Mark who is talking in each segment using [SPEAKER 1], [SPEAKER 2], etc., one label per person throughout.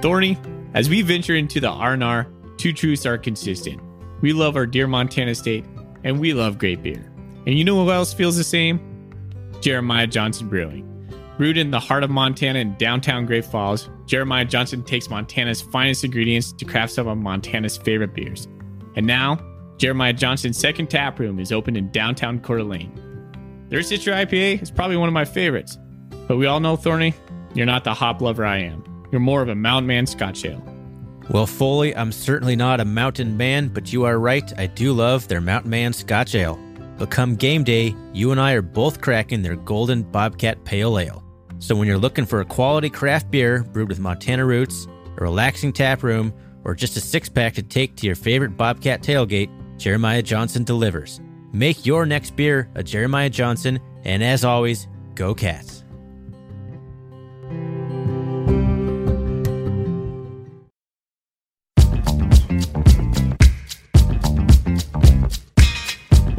[SPEAKER 1] Thorny, as we venture into the R&R, two truths are consistent. We love our dear Montana State, and we love great beer. And you know who else feels the same? Jeremiah Johnson Brewing. Brewed in the heart of Montana in downtown Great Falls, Jeremiah Johnson takes Montana's finest ingredients to craft some of Montana's favorite beers. And now, Jeremiah Johnson's second tap room is open in downtown Coeur d'Alene. Their Citra IPA is probably one of my favorites, but we all know, Thorny, you're not the hop lover I am. You're more of a Mountain Man Scotch Ale.
[SPEAKER 2] Well, Foley, I'm certainly not a mountain man, but you are right. I do love their Mountain Man Scotch Ale. But come game day, you and I are both cracking their Golden Bobcat Pale Ale. So when you're looking for a quality craft beer brewed with Montana roots, a relaxing tap room, or just a six pack to take to your favorite Bobcat tailgate, Jeremiah Johnson delivers. Make your next beer a Jeremiah Johnson, and as always, go Cats.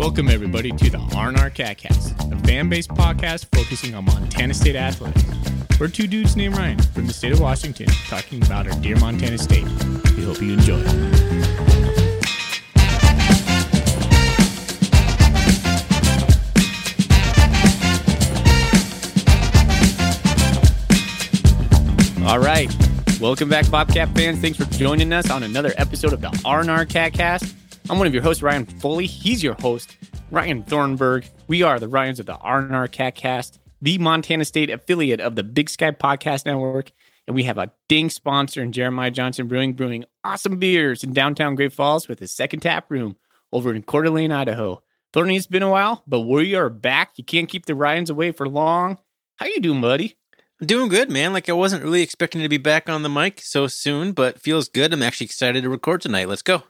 [SPEAKER 1] Welcome, everybody, to the R&R Catcast, a fan-based podcast focusing on Montana State athletics. We're two dudes named Ryan from the state of Washington talking about our dear Montana State. We hope you enjoy. All right. Welcome back, Bobcat fans. Thanks for joining us on another episode of the R&R Catcast. I'm one of your hosts, Ryan Foley. He's your host, Ryan Thornburg. We are the Ryans of the R&R Catcast, the Montana State affiliate of the Big Sky Podcast Network. And we have a ding sponsor in Jeremiah Johnson Brewing, brewing awesome beers in downtown Great Falls with a second tap room over in Coeur d'Alene, Idaho. Thorny, it's been a while, but we are back. You can't keep the Ryans away for long. How you doing, buddy?
[SPEAKER 2] I'm doing good, man. Like I wasn't really expecting to be back on the mic so soon, but feels good. I'm actually excited to record tonight. Let's go.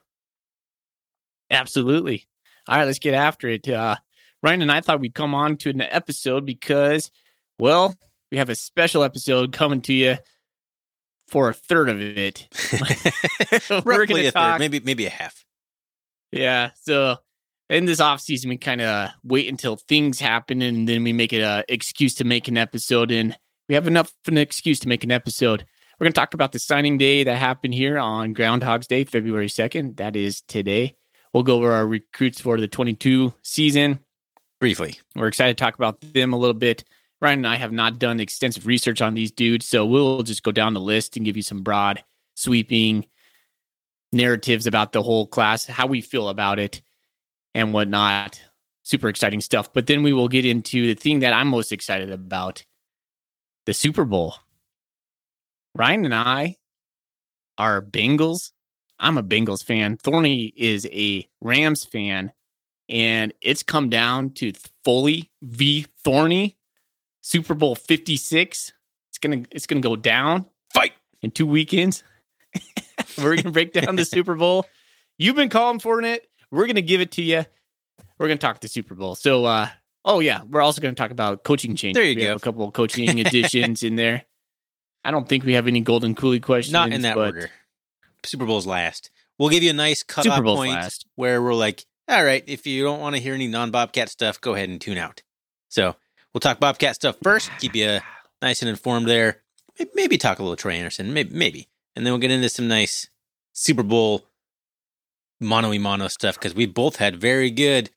[SPEAKER 1] Absolutely. All right, let's get after it. Uh, Ryan and I thought we'd come on to an episode because, well, we have a special episode coming to you for a third of it. We're going
[SPEAKER 2] a
[SPEAKER 1] to
[SPEAKER 2] third, maybe maybe a half.
[SPEAKER 1] Yeah. So in this off season, we kind of wait until things happen and then we make it an excuse to make an episode. And we have enough of an excuse to make an episode. We're going to talk about the signing day that happened here on Groundhog's Day, February 2nd. That is today. We'll go over our recruits for the 22 season.
[SPEAKER 2] Briefly.
[SPEAKER 1] We're excited to talk about them a little bit. Ryan and I have not done extensive research on these dudes, so we'll just go down the list and give you some broad, sweeping narratives about the whole class, how we feel about it, and whatnot. Super exciting stuff. But then we will get into the thing that I'm most excited about the Super Bowl. Ryan and I are Bengals. I'm a Bengals fan. Thorny is a Rams fan. And it's come down to Foley v. Thorny, Super Bowl 56. It's gonna it's gonna go down.
[SPEAKER 2] Fight.
[SPEAKER 1] in two weekends. We're gonna break down the Super Bowl. You've been calling for it. We're gonna give it to you. We're gonna talk the Super Bowl. So uh oh yeah, we're also gonna talk about coaching changes.
[SPEAKER 2] There you
[SPEAKER 1] we
[SPEAKER 2] go.
[SPEAKER 1] A couple of coaching additions in there. I don't think we have any golden coolie questions.
[SPEAKER 2] Not in that
[SPEAKER 1] but
[SPEAKER 2] order. Super Bowl's last. We'll give you a nice
[SPEAKER 1] Super
[SPEAKER 2] cutoff
[SPEAKER 1] Bowl's
[SPEAKER 2] point
[SPEAKER 1] last.
[SPEAKER 2] where we're like, all right, if you don't want to hear any non Bobcat stuff, go ahead and tune out. So we'll talk Bobcat stuff first, keep you nice and informed there. Maybe talk a little Troy Anderson, maybe, maybe. And then we'll get into some nice Super Bowl mono y mono stuff because we both had very good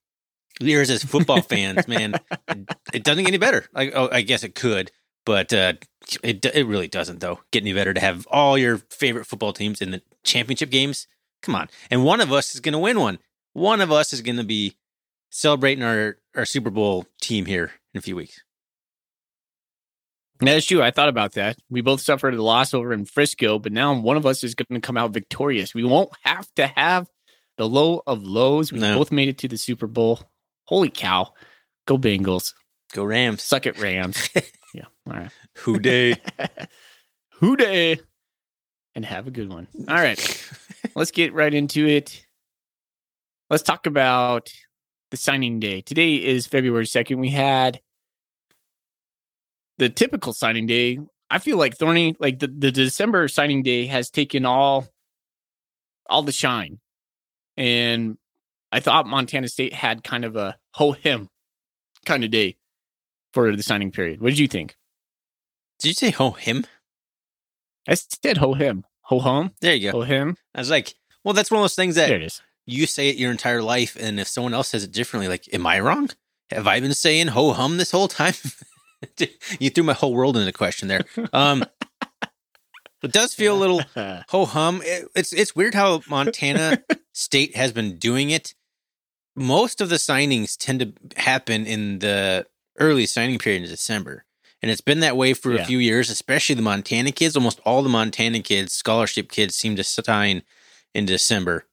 [SPEAKER 2] years as football fans, man. It, it doesn't get any better. I, oh, I guess it could, but uh, it it really doesn't though. Get any better to have all your favorite football teams in the championship games? Come on, and one of us is going to win one. One of us is going to be celebrating our our Super Bowl team here in a few weeks.
[SPEAKER 1] That's true. I thought about that. We both suffered a loss over in Frisco, but now one of us is going to come out victorious. We won't have to have the low of lows. We
[SPEAKER 2] No.
[SPEAKER 1] both made it to the Super Bowl. Holy cow. Go Bengals.
[SPEAKER 2] Go Rams!
[SPEAKER 1] Suck it, Rams. yeah. All right.
[SPEAKER 2] Who Dey?
[SPEAKER 1] Who Dey? And have a good one. All right. Let's get right into it. Let's talk about the signing day. Today is February 2nd. We had the typical signing day. I feel like Thorny, like the, the December signing day has taken all all the shine. And I thought Montana State had kind of a ho him kind of day for the signing period. What did you think?
[SPEAKER 2] Did you say ho him?
[SPEAKER 1] I said ho him. Ho hum.
[SPEAKER 2] There you go.
[SPEAKER 1] Ho him.
[SPEAKER 2] I was like, well, that's one of those things that
[SPEAKER 1] There it is.
[SPEAKER 2] you say it your entire life, and if someone else says it differently, like, am I wrong? Have I been saying ho hum this whole time? you threw my whole world into question there. Um, it does feel a little ho hum. It, it's it's weird how Montana State has been doing it. Most of the signings tend to happen in the early signing period in December. And it's been that way for
[SPEAKER 1] Yeah.
[SPEAKER 2] a few years, especially the Montana kids. Almost all the Montana kids, scholarship kids, seem to sign in December.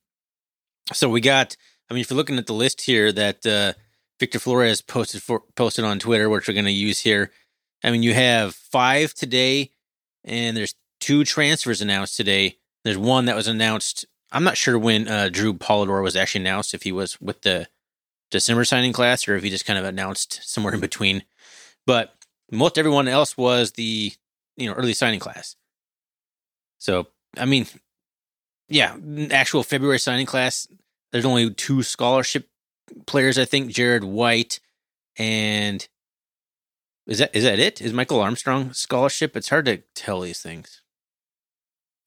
[SPEAKER 2] So we got, I mean, if you're looking at the list here that uh, Victor Flores posted for posted on Twitter, which we're going to use here. I mean, you have five today, and there's two transfers announced today. There's one that was announced. I'm not sure when uh, Drew Polidor was actually announced, if he was with the December signing class or if he just kind of announced somewhere in between. But most everyone else was the you know early signing class. So I mean, yeah, actual February signing class. There's only two scholarship players, I think. Jared White and is that is that it? Is Michael Armstrong scholarship? It's hard to tell these things.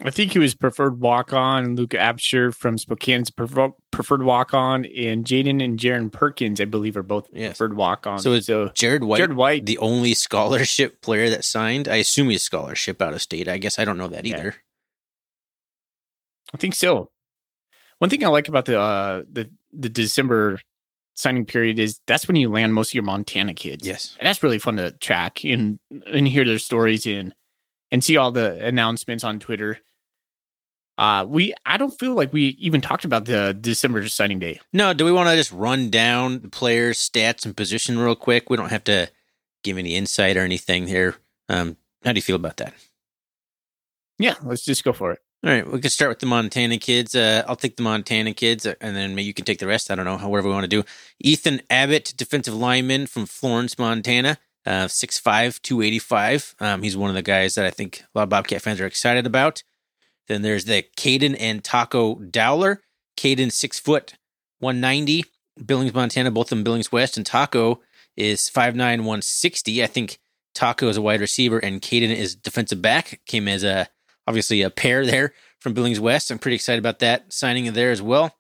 [SPEAKER 1] I think he was preferred walk on. Luke Absher from Spokane's prefer- preferred walk on, and Jaden and Jaron Perkins, I believe, are both
[SPEAKER 2] Yes.
[SPEAKER 1] preferred walk on.
[SPEAKER 2] So it's
[SPEAKER 1] so
[SPEAKER 2] Jared White,
[SPEAKER 1] Jared White.
[SPEAKER 2] the only scholarship player that signed. I assume he's scholarship out of state. I guess I don't know that
[SPEAKER 1] Yeah.
[SPEAKER 2] either.
[SPEAKER 1] I think so. One thing I like about the uh, the the December signing period is that's when you land most of your Montana kids.
[SPEAKER 2] Yes.
[SPEAKER 1] and that's really fun to track and and hear their stories and and see all the announcements on Twitter. Uh, we I don't feel like we even talked about the December signing day.
[SPEAKER 2] No, do we want to just run down the players' stats and position real quick? We don't have to give any insight or anything here. Um, how do you feel about that?
[SPEAKER 1] Yeah, let's just go for it.
[SPEAKER 2] All right, we can start with the Montana kids. Uh, I'll take the Montana kids, uh, and then maybe you can take the rest. I don't know, however we want to do. Ethan Abbott, defensive lineman from Florence, Montana, uh, 6'5", 285. Um, he's one of the guys that I think a lot of Bobcat fans are excited about. Then there's the Caden and Taco Dowler. Caden, six foot, 190. Billings, Montana, both of them Billings West, and Taco is 5'9", 160. I think Taco is a wide receiver, and Caden is defensive back. Came as a obviously a pair there from Billings West. I'm pretty excited about that signing there as well.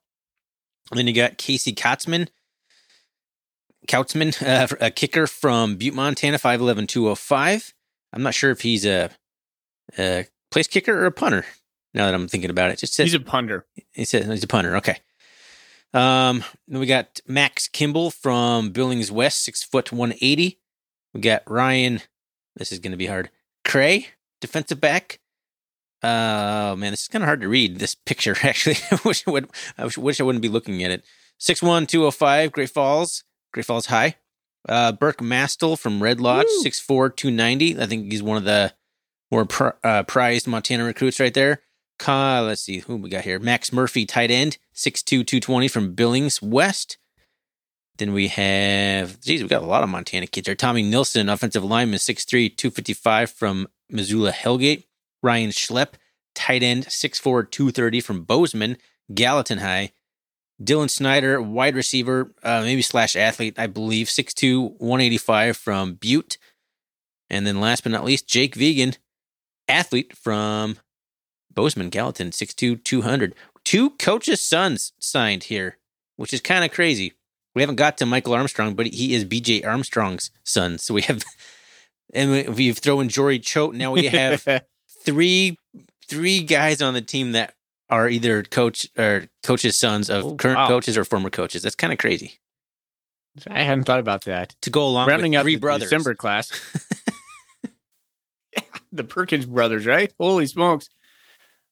[SPEAKER 2] And then you got Casey Kotzman, Kautzman, uh, a kicker from Butte, Montana, 5'11", 205. I'm not sure if he's a, a place kicker or a punter. Now that I'm thinking about it, just says
[SPEAKER 1] He's a punter.
[SPEAKER 2] he said he's a punter. Okay. Um, then we got Max Kimball from Billings West, six foot one eighty. We got Ryan. This is going to be hard. Cray, defensive back. Oh man, this is kind of hard to read. This picture actually. I wish I would. I wish, wish I wouldn't be looking at it. Six one two zero five. Great Falls. Great Falls High. Uh, Burke Mastel from Red Lodge,
[SPEAKER 1] Woo.
[SPEAKER 2] six four two ninety. I think he's one of the more pr- uh, prized Montana recruits right there. Ka, let's see who we got here. Max Murphy, tight end, 6'2", 220 from Billings West. Then we have, geez, we got a lot of Montana kids here. Tommy Nilsson, offensive lineman, 6'3", 255 from Missoula Hellgate. Ryan Schlepp, tight end, 6'4", 230 from Bozeman, Gallatin High. Dylan Snyder, wide receiver, uh, maybe slash athlete, I believe, 6'2", 185 from Butte. And then last but not least, Jake Vigen, athlete from Bozeman Gallatin, 6'2", 200. Two coaches' sons signed here, which is kind of crazy. We haven't got to Michael Armstrong, but he is BJ Armstrong's son. So we have, and we- we've thrown Jory Choate. Now we have three three guys on the team that are either coach or coaches' sons of
[SPEAKER 1] Oh,
[SPEAKER 2] current
[SPEAKER 1] wow.
[SPEAKER 2] coaches or former coaches. That's kind of crazy
[SPEAKER 1] I hadn't thought about that.
[SPEAKER 2] to go along
[SPEAKER 1] Rounding
[SPEAKER 2] with three
[SPEAKER 1] the
[SPEAKER 2] brothers.
[SPEAKER 1] December class. the Perkins brothers, right? Holy smokes.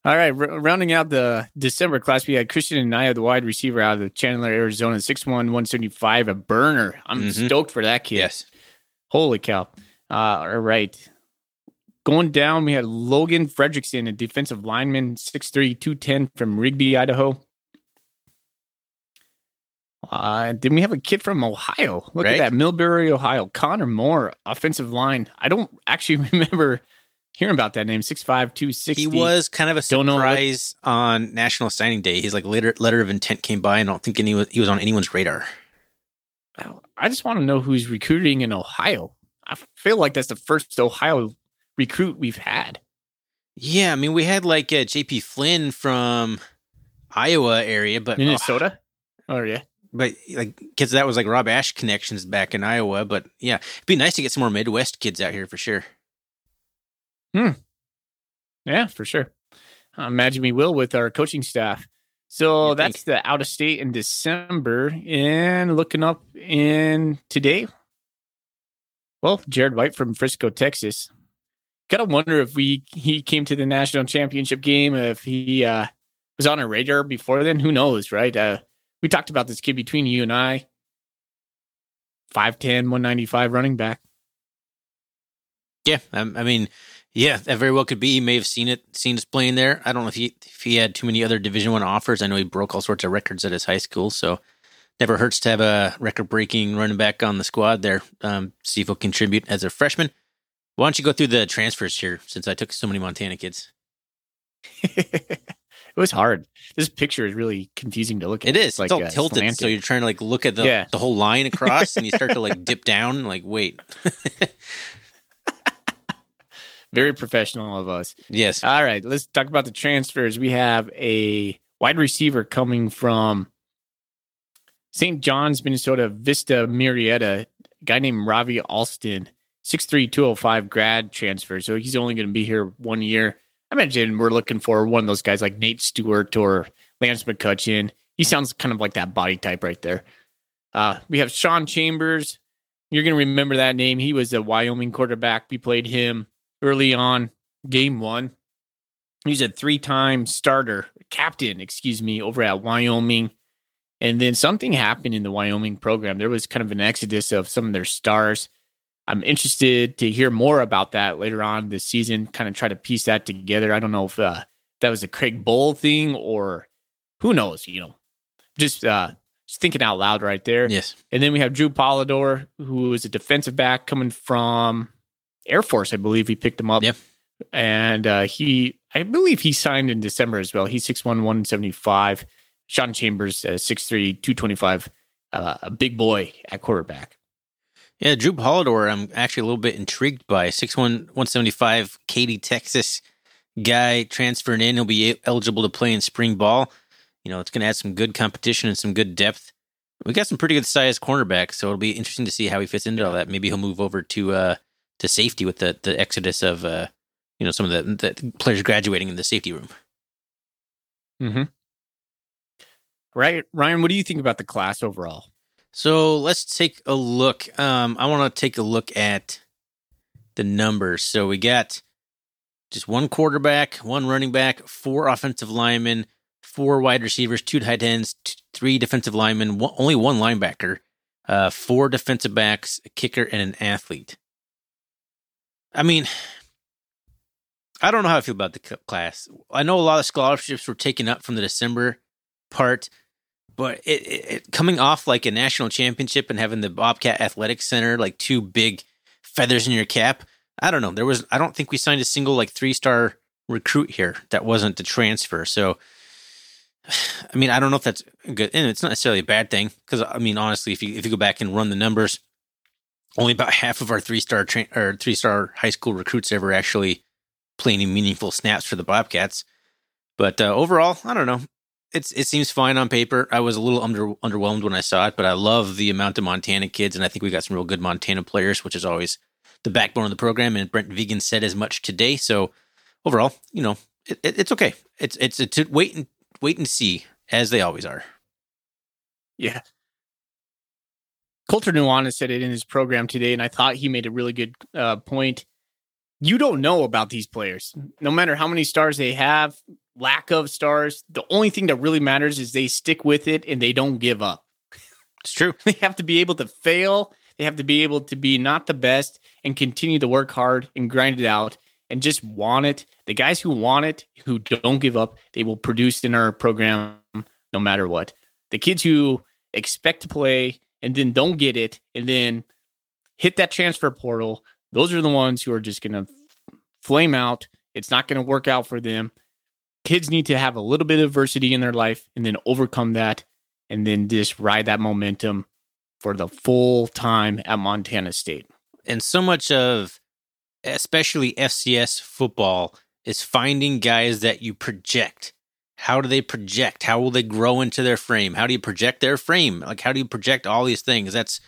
[SPEAKER 1] All right, r- rounding out the December class, we had Christian and Naya, the wide receiver out of the Chandler, Arizona, 6'1", 175, a burner. I'm
[SPEAKER 2] Mhm.
[SPEAKER 1] stoked for that kid.
[SPEAKER 2] Yes.
[SPEAKER 1] Holy cow. Uh, all right. Going down, we had Logan Fredrickson, a defensive lineman, 6'3", 210 from Rigby, Idaho. Uh, then we have a kid from Ohio. Look
[SPEAKER 2] Right.
[SPEAKER 1] at that, Millbury, Ohio. Connor Moore, offensive line. I don't actually remember hearing about that name. 6'5", 260.
[SPEAKER 2] He was kind of a
[SPEAKER 1] Don't know
[SPEAKER 2] surprise on National Signing Day. He's like letter letter of intent came by. And I don't think any he was on anyone's radar.
[SPEAKER 1] I just want to know who's recruiting in Ohio. I feel like that's the first Ohio recruit we've had.
[SPEAKER 2] Yeah, I mean, we had like uh, JP Flynn from Iowa area, but
[SPEAKER 1] Minnesota. Oh, oh yeah,
[SPEAKER 2] but like because that was like Rob Ash connections back in Iowa. But yeah, it'd be nice to get some more Midwest kids out here for sure.
[SPEAKER 1] Hmm. Yeah, for sure. I imagine we will with our coaching staff. So you that's think? the out of state in December. And looking up in today, well, Jared White from Frisco, Texas. Gotta wonder if we he came to the national championship game, if he uh, was on a radar before then. Who knows, right? Uh, we talked about this kid between you and I. 5'10, 195 running back.
[SPEAKER 2] Yeah, I mean, yeah, that very well could be. He may have seen it, seen us playing there. I don't know if he if he had too many other Division One offers. I know he broke all sorts of records at his high school, so never hurts to have a record breaking running back on the squad there. Um, see if he'll contribute as a freshman. Why don't you go through the transfers here since I took so many Montana kids?
[SPEAKER 1] it was hard. This picture is really confusing to look
[SPEAKER 2] at. It is. It's, like, it's all uh, tilted, slanted. so you're trying to like look at the yeah. the whole line across, and you start to like dip down. Like, wait.
[SPEAKER 1] Very professional of us.
[SPEAKER 2] Yes.
[SPEAKER 1] All right. Let's talk about the transfers. We have a wide receiver coming from St. John's, Minnesota, Vista Marietta, guy named Ravi Alston, 6'3, 205 grad transfer. So he's only going to be here one year. I imagine we're looking for one of those guys like Nate Stewart or Lance McCutcheon. He sounds kind of like that body type right there. Uh, we have Sean Chambers. You're going to remember that name. He was a Wyoming quarterback. We played him early on game one. He's a three time starter, captain, excuse me, over at Wyoming. And then something happened in the Wyoming program. There was kind of an exodus of some of their stars. I'm interested to hear more about that later on this season, kind of try to piece that together. I don't know if uh, that was a Craig Bohl thing or who knows, you know, just, uh, just thinking out loud right there.
[SPEAKER 2] Yes.
[SPEAKER 1] And then we have Drew Polidor, who is a defensive back coming from Air Force, I believe he picked him up. And uh, he, I believe he signed in December as well. He's 6'1, 175. Sean Chambers, uh, 6'3, 225, uh, a big boy at quarterback.
[SPEAKER 2] Yeah, Drew Polidor, I'm actually a little bit intrigued by 6'1, 175, Katy, Texas guy transferring in. He'll be eligible to play in spring ball. You know, it's going to add some good competition and some good depth. We got some pretty good sized cornerbacks, so it'll be interesting to see how he fits into all that. Maybe he'll move over to uh, to safety with the the exodus of uh, you know some of the, the players graduating in the safety room.
[SPEAKER 1] Hmm. Right, Ryan. What do you think about the class overall?
[SPEAKER 2] So let's take a look. Um, I want to take a look at the numbers. So we got just one quarterback, one running back, four offensive linemen, four wide receivers, two tight ends, three defensive linemen, one, only one linebacker, uh, four defensive backs, a kicker, and an athlete. I mean, I don't know how I feel about the class. I know a lot of scholarships were taken up from the December part, but it, it, it, coming off like a national championship and having the Bobcat Athletic Center like two big feathers in your cap. I don't know. There was I don't think we signed a single like three star recruit here that wasn't the transfer. So I mean, I don't know if that's good, and it's not necessarily a bad thing because I mean, honestly, if you if you go back and run the numbers, only about half of our three star or three star high school recruits ever actually play any meaningful snaps for the Bobcats. But uh, overall, I don't know. It's it seems fine on paper. I was a little under underwhelmed when I saw it, but I love the amount of Montana kids, and I think we got some real good Montana players, which is always the backbone of the program. And Brent Vigen said as much today. So overall, you know, it, it, it's okay. It's it's it's wait and wait and see as they always are.
[SPEAKER 1] Yeah, Colter Nuanez said it in his program today, and I thought he made a really good uh, point. You don't know about these players. No matter how many stars they have, lack of stars, the only thing that really matters is they stick with it and they don't give up.
[SPEAKER 2] It's true.
[SPEAKER 1] they have to be able to fail. They have to be able to be not the best and continue to work hard and grind it out and just want it. The guys who want it, who don't give up, they will produce in our program no matter what. The kids who expect to play and then don't get it and then hit that transfer portal, those are the ones who are just going to flame out. It's not going to work out for them. Kids need to have a little bit of adversity in their life and then overcome that and then just ride that momentum for the full time at Montana State.
[SPEAKER 2] And so much of especially FCS football is finding guys that you project. How do they project? How will they grow into their frame? How do you project their frame? Like, how do you project all these things? That's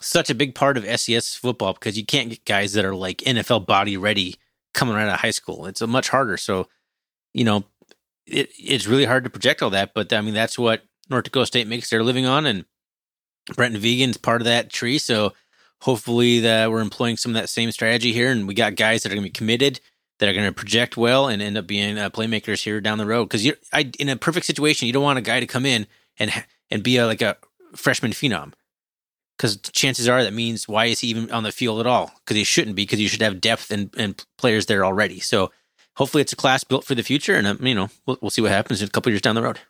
[SPEAKER 2] such a big part of FCS football because you can't get guys that are like NFL body ready coming right out of high school. It's a much harder. So, you know, it, it's really hard to project all that. But I mean, that's what North Dakota State makes their living on. And Brenton Vigen's part of that tree. So hopefully that we're employing some of that same strategy here. And we got guys that are going to be committed, that are going to project well and end up being uh, playmakers here down the road. Because you, I in a perfect situation, you don't want a guy to come in and and be a, like a freshman phenom. Because chances are that means why is he even on the field at all? Because he shouldn't be. Because you should have depth and, and players there already. So hopefully it's a class built for the future, and um, you know we'll, we'll see what happens in a couple years down the road.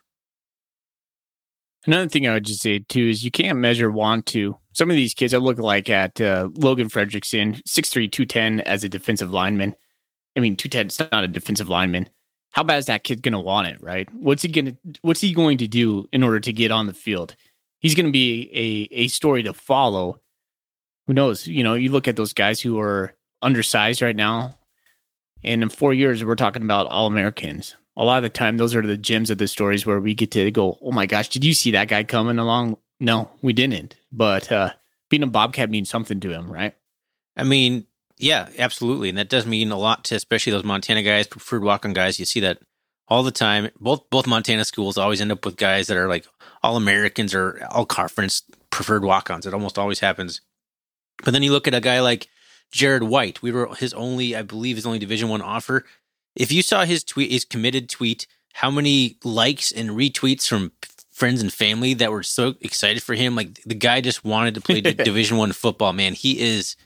[SPEAKER 1] Another thing I would just say too is you can't measure want to. Some of these kids I look like at uh, Logan Fredrickson, 6'3", 210 as a defensive lineman. I mean, 210 is not a defensive lineman. How bad is that kid going to want it, right? What's he going to What's he going to do in order to get on the field? He's going to be a a story to follow. Who knows? You know, you look at those guys who are undersized right now, and in four years, we're talking about all Americans a lot of the time those are the gems of the stories where we get to go, oh my gosh, did you see that guy coming along? No, we didn't. But uh, being a Bobcat means something to him, right?
[SPEAKER 2] I mean, yeah, absolutely. And that does mean a lot to especially those Montana guys, preferred walk on guys. You see that all the time. Both both Montana schools always end up with guys that are like all Americans or all conference preferred walk ons. It almost always happens. But then you look at a guy like Jared White. We were his only, I believe, his only Division One offer. If you saw his tweet, his committed tweet, how many likes and retweets from friends and family that were so excited for him. Like the guy just wanted to play Division One football. Man, he is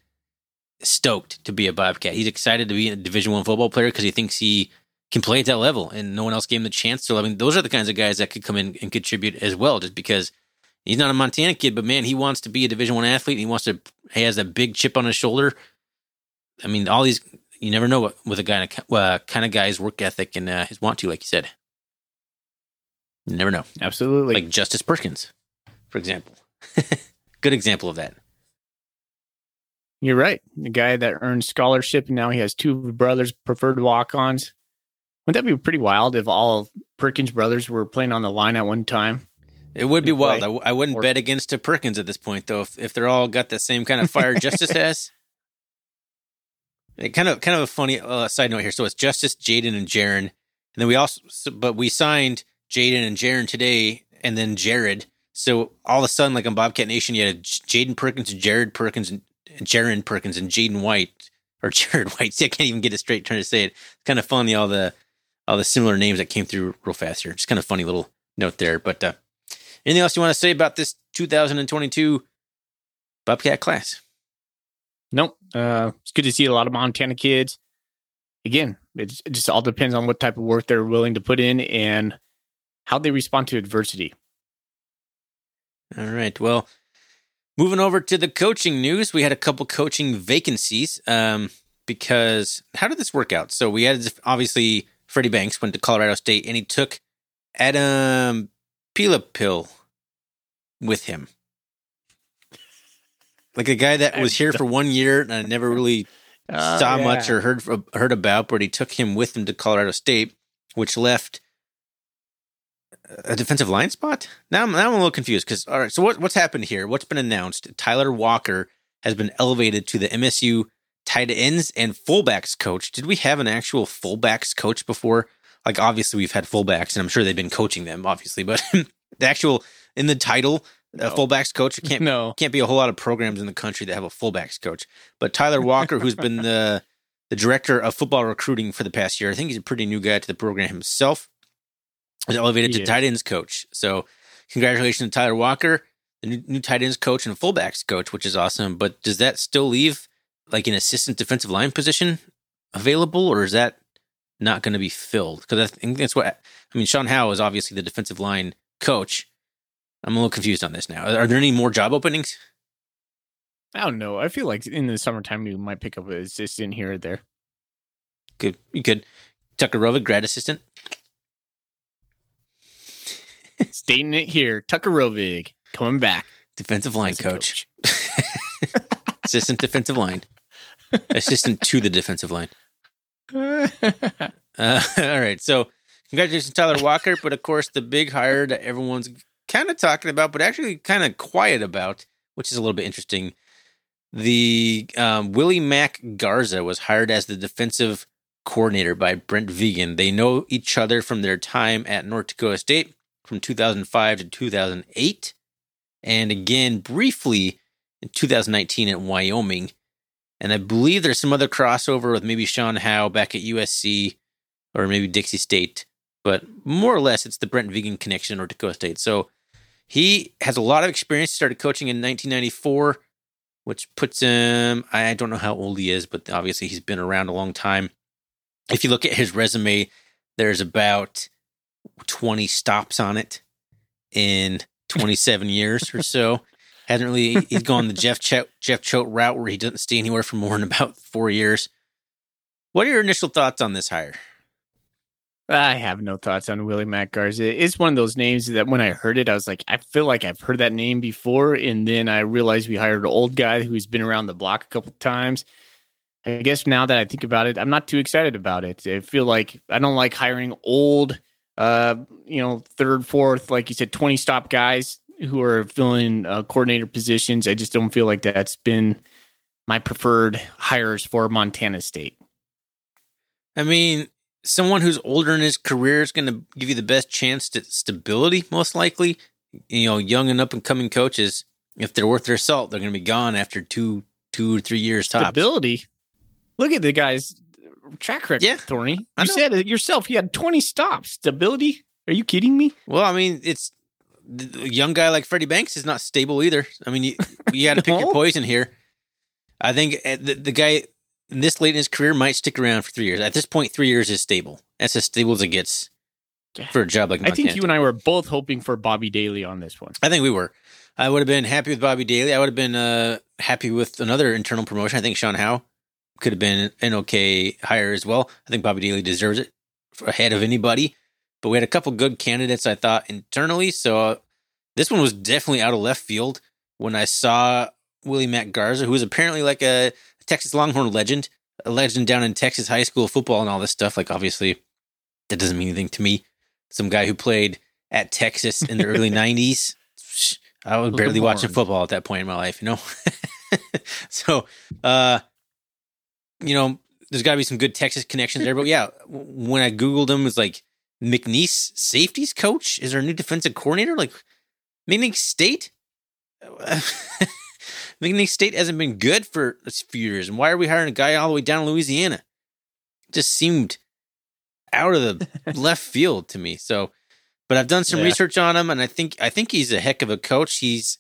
[SPEAKER 2] stoked to be a Bobcat. He's excited to be a Division One football player because he thinks he can play at that level, and no one else gave him the chance to. I mean, those are the kinds of guys that could come in and contribute as well, just because he's not a Montana kid, but man, he wants to be a Division One athlete. he wants to. He has a big chip on his shoulder. I mean, all these you never know what with a guy uh, kind of guy's work ethic and uh, his want to, like you said. You never know.
[SPEAKER 1] Absolutely.
[SPEAKER 2] Like Justice Perkins, for example. Good example of that.
[SPEAKER 1] You're right. The guy that earned scholarship and now he has two brothers preferred walk-ons. Wouldn't that be pretty wild if all of Perkins brothers were playing on the line at one time?
[SPEAKER 2] It would be wild. I, I wouldn't or, bet against a Perkins at this point, though. If, if they're all got the same kind of fire Justice has, kind of, kind of a funny uh, side note here. So it's Justice, Jaden, and Jaron, and then we also, but we signed Jaden and Jaron today, and then Jared. So all of a sudden, like on Bobcat Nation, you had Jaden Perkins, Jared Perkins, and Jaron Perkins, and Jaden White or Jared White. See, I can't even get it straight trying to say it. It's kind of funny all the all the similar names that came through real fast here. Just kind of funny little note there. But uh, anything else you want to say about this 2022 Bobcat class?
[SPEAKER 1] Nope. Uh, it's good to see a lot of Montana kids. Again, it just all depends on what type of work they're willing to put in and how they respond to adversity.
[SPEAKER 2] All right. Well, moving over to the coaching news, we had a couple coaching vacancies. Um, because how did this work out? So we had obviously Freddie Banks went to Colorado State and he took Adam Pilapil with him like a guy that was here for one year and I never really uh, saw yeah. much or heard heard about, but he took him with him to Colorado State, which left a defensive line spot. Now I'm, now I'm a little confused because all right, so what, what's happened here? What's been announced? Tyler Walker has been elevated to the MSU tight ends and fullbacks coach. Did we have an actual fullbacks coach before? Like obviously we've had fullbacks and I'm sure they've been coaching them, obviously, but the actual in the title no. a fullbacks coach. Can't no. can't be a whole lot of programs in the country that have a fullbacks coach. But Tyler Walker, who's been the the director of football recruiting for the past year, I think he's a pretty new guy to the program himself. Was elevated to tight ends coach. So congratulations to Tyler Walker, the new, new tight ends coach and fullbacks coach, which is awesome. But does that still leave like an assistant defensive line position available, or is that not going to be filled? Because I think that's what I mean. Sean Howe is obviously the defensive line coach I'm a little confused on this now. Are there any more job openings?
[SPEAKER 1] I don't know. I feel like in the summertime we might pick up an assistant here or there.
[SPEAKER 2] Good. You could. Tucker Rovig, grad assistant.
[SPEAKER 1] Stating it here. Tucker Rovig coming back.
[SPEAKER 2] Defensive line coach. coach. assistant defensive line. Assistant to the defensive line. Uh, all right. So, congratulations, Tyler Walker. but of course, the big hire that everyone's kind of talking about, but actually kind of quiet about, which is a little bit interesting. The um, Willie Mack Garza was hired as the defensive coordinator by Brent Vigen. They know each other from their time at North Dakota State from 2005 to 2008, and again briefly in 2019 at Wyoming. And I believe there's some other crossover with maybe Sean Howe back at USC or maybe Dixie State, but more or less it's the Brent Vigen connection or Dakota State. So he has a lot of experience. Started coaching in 1994, which puts him, I don't know how old he is, but obviously he's been around a long time. If you look at his resume, there's about 20 stops on it in 27 years or so. Hasn't really, he's gone the Jeff Choate, Jeff Choate route where he doesn't stay anywhere for more than about four years. What are your initial thoughts on this hire?
[SPEAKER 1] I have no thoughts on Willie Mack Garza. It's one of those names that when I heard it, I was like, I feel like I've heard that name before. And then I realized we hired an old guy who's been around the block a couple times. I guess now that I think about it, I'm not too excited about it. I feel like I don't like hiring old, uh, you know, third, fourth, like you said, 20 stop guys who are filling uh, coordinator positions. I just don't feel like that's been my preferred hires for Montana State.
[SPEAKER 2] I mean, someone who's older in his career is going to give you the best chance to stability, most likely. You know, young and up and coming coaches, if they're worth their salt, they're going to be gone after two, two or three years top.
[SPEAKER 1] Stability. Look at the guy's track record, yeah, Thorny. You said it yourself. He had 20 stops. Stability? Are you kidding me?
[SPEAKER 2] Well, I mean, it's a young guy like Freddie Banks is not stable either. I mean, you, you got to pick your poison here. I think uh, the, the guy this late in his career might stick around for three years. At this point, three years is stable. That's as stable as it gets for a job like
[SPEAKER 1] Montana. I think you and I were both hoping for Bobby Daly on this one.
[SPEAKER 2] I think we were. I would have been happy with Bobby Daly. I would have been uh, happy with another internal promotion. I think Sean Howe could have been an okay hire as well. I think Bobby Daly deserves it ahead of anybody. But we had a couple good candidates, I thought, internally. So uh, this one was definitely out of left field when I saw Willie Mack Garza, who was apparently like a Texas Longhorn legend, a legend down in Texas high school football and all this stuff. Like, obviously, that doesn't mean anything to me. Some guy who played at Texas in the early 90s. I was barely watching football at that point in my life, you know? so, uh, you know, there's got to be some good Texas connections there. But yeah, when I Googled him, it was like McNeese safeties coach is our new defensive coordinator. Like, McNeese State? McNeese State hasn't been good for a few years. And why are we hiring a guy all the way down in Louisiana? It just seemed out of the left field to me. So, but I've done some yeah. research on him, and I think I think he's a heck of a coach. He's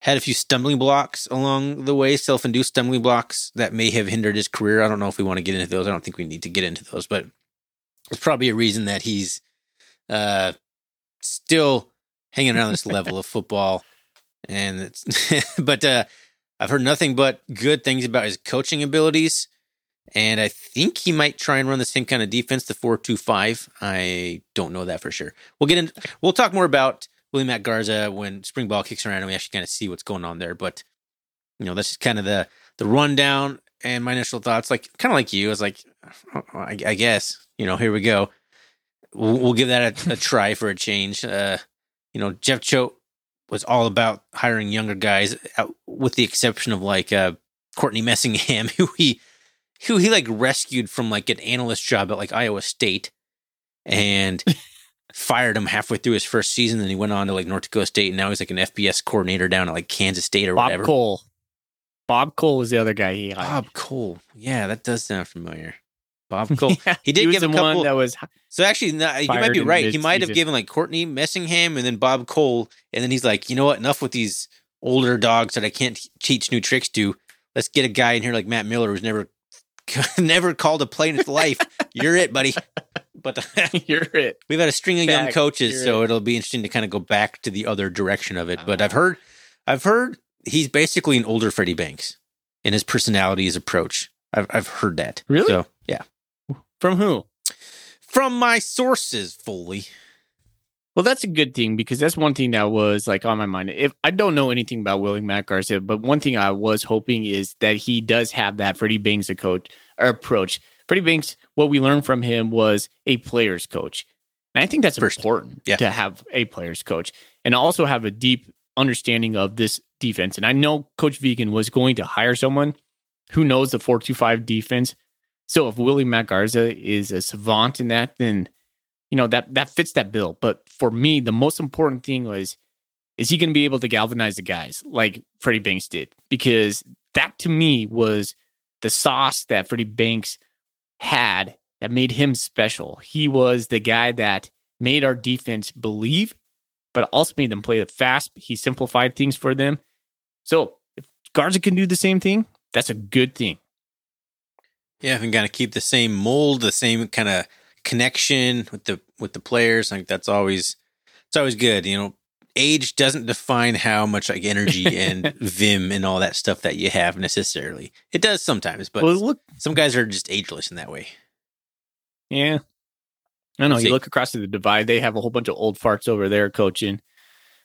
[SPEAKER 2] had a few stumbling blocks along the way, self-induced stumbling blocks that may have hindered his career. I don't know if we want to get into those. I don't think we need to get into those, but it's probably a reason that he's uh, still hanging around this level of football. And it's, but uh, I've heard nothing but good things about his coaching abilities. And I think he might try and run the same kind of defense, the four-two-five. I don't know that for sure. We'll get in. We'll talk more about Willie Mack Garza when spring ball kicks around and we actually kind of see what's going on there. But you know, that's just kind of the the rundown and my initial thoughts. Like kind of like you, I was like, oh, I, I, guess you know, here we go. We'll, we'll give that a, a, try for a change. Uh, you know, Jeff Choate was all about hiring younger guys, with the exception of like uh, Courtney Messingham, who he who he like rescued from like an analyst job at like Iowa State, and fired him halfway through his first season. Then he went on to like North Dakota State, and now he's like an FBS coordinator down at like Kansas State or whatever.
[SPEAKER 1] Bob
[SPEAKER 2] whatever.
[SPEAKER 1] Cole. Bob Cole was the other guy he hired.
[SPEAKER 2] Bob Cole, yeah, that does sound familiar. Bob Cole. yeah, he did he give a couple.
[SPEAKER 1] One that was
[SPEAKER 2] so actually, no, you might be right. He might have given like Courtney Messingham and then Bob Cole, and then he's like, you know what? Enough with these older dogs that I can't teach new tricks to. Let's get a guy in here like Matt Miller who's never never called a play in his life. You're it, buddy. But
[SPEAKER 1] you're it.
[SPEAKER 2] We've had a string of back. young coaches, so it. it'll be interesting to kind of go back to the other direction of it. But I've uh-huh. heard, I've heard he's basically an older Freddie Banks in his personality, his approach. I've I've heard that.
[SPEAKER 1] Really?
[SPEAKER 2] So yeah.
[SPEAKER 1] From who?
[SPEAKER 2] From my sources, Foley.
[SPEAKER 1] Well, that's a good thing because that's one thing that was like on my mind. If I don't know anything about Willie Mack Garza, but one thing I was hoping is that he does have that Freddie Banks a coach or approach. Freddie Banks, what we learned from him was a player's coach. And I think that's
[SPEAKER 2] First.
[SPEAKER 1] important
[SPEAKER 2] Yeah.
[SPEAKER 1] to have a player's coach and also have a deep understanding of this defense. And I know Coach Vigen was going to hire someone who knows the 425 defense. So if Willie Mack Garza is a savant in that, then you know that that fits that bill. But for me, the most important thing was is he going to be able to galvanize the guys like Freddie Banks did? Because that to me was the sauce that Freddie Banks had that made him special. He was the guy that made our defense believe, but also made them play fast. He simplified things for them. So if Garza can do the same thing, that's a good thing.
[SPEAKER 2] Yeah, and kind of keep the same mold, the same kind of connection with the with the players. Like that's always it's always good. You know, age doesn't define how much like energy and vim and all that stuff that you have necessarily. It does sometimes, but
[SPEAKER 1] well, look,
[SPEAKER 2] some guys are just ageless in that way.
[SPEAKER 1] yeah. I don't
[SPEAKER 2] know.
[SPEAKER 1] You look across to the divide, they have a whole bunch of old farts over there coaching.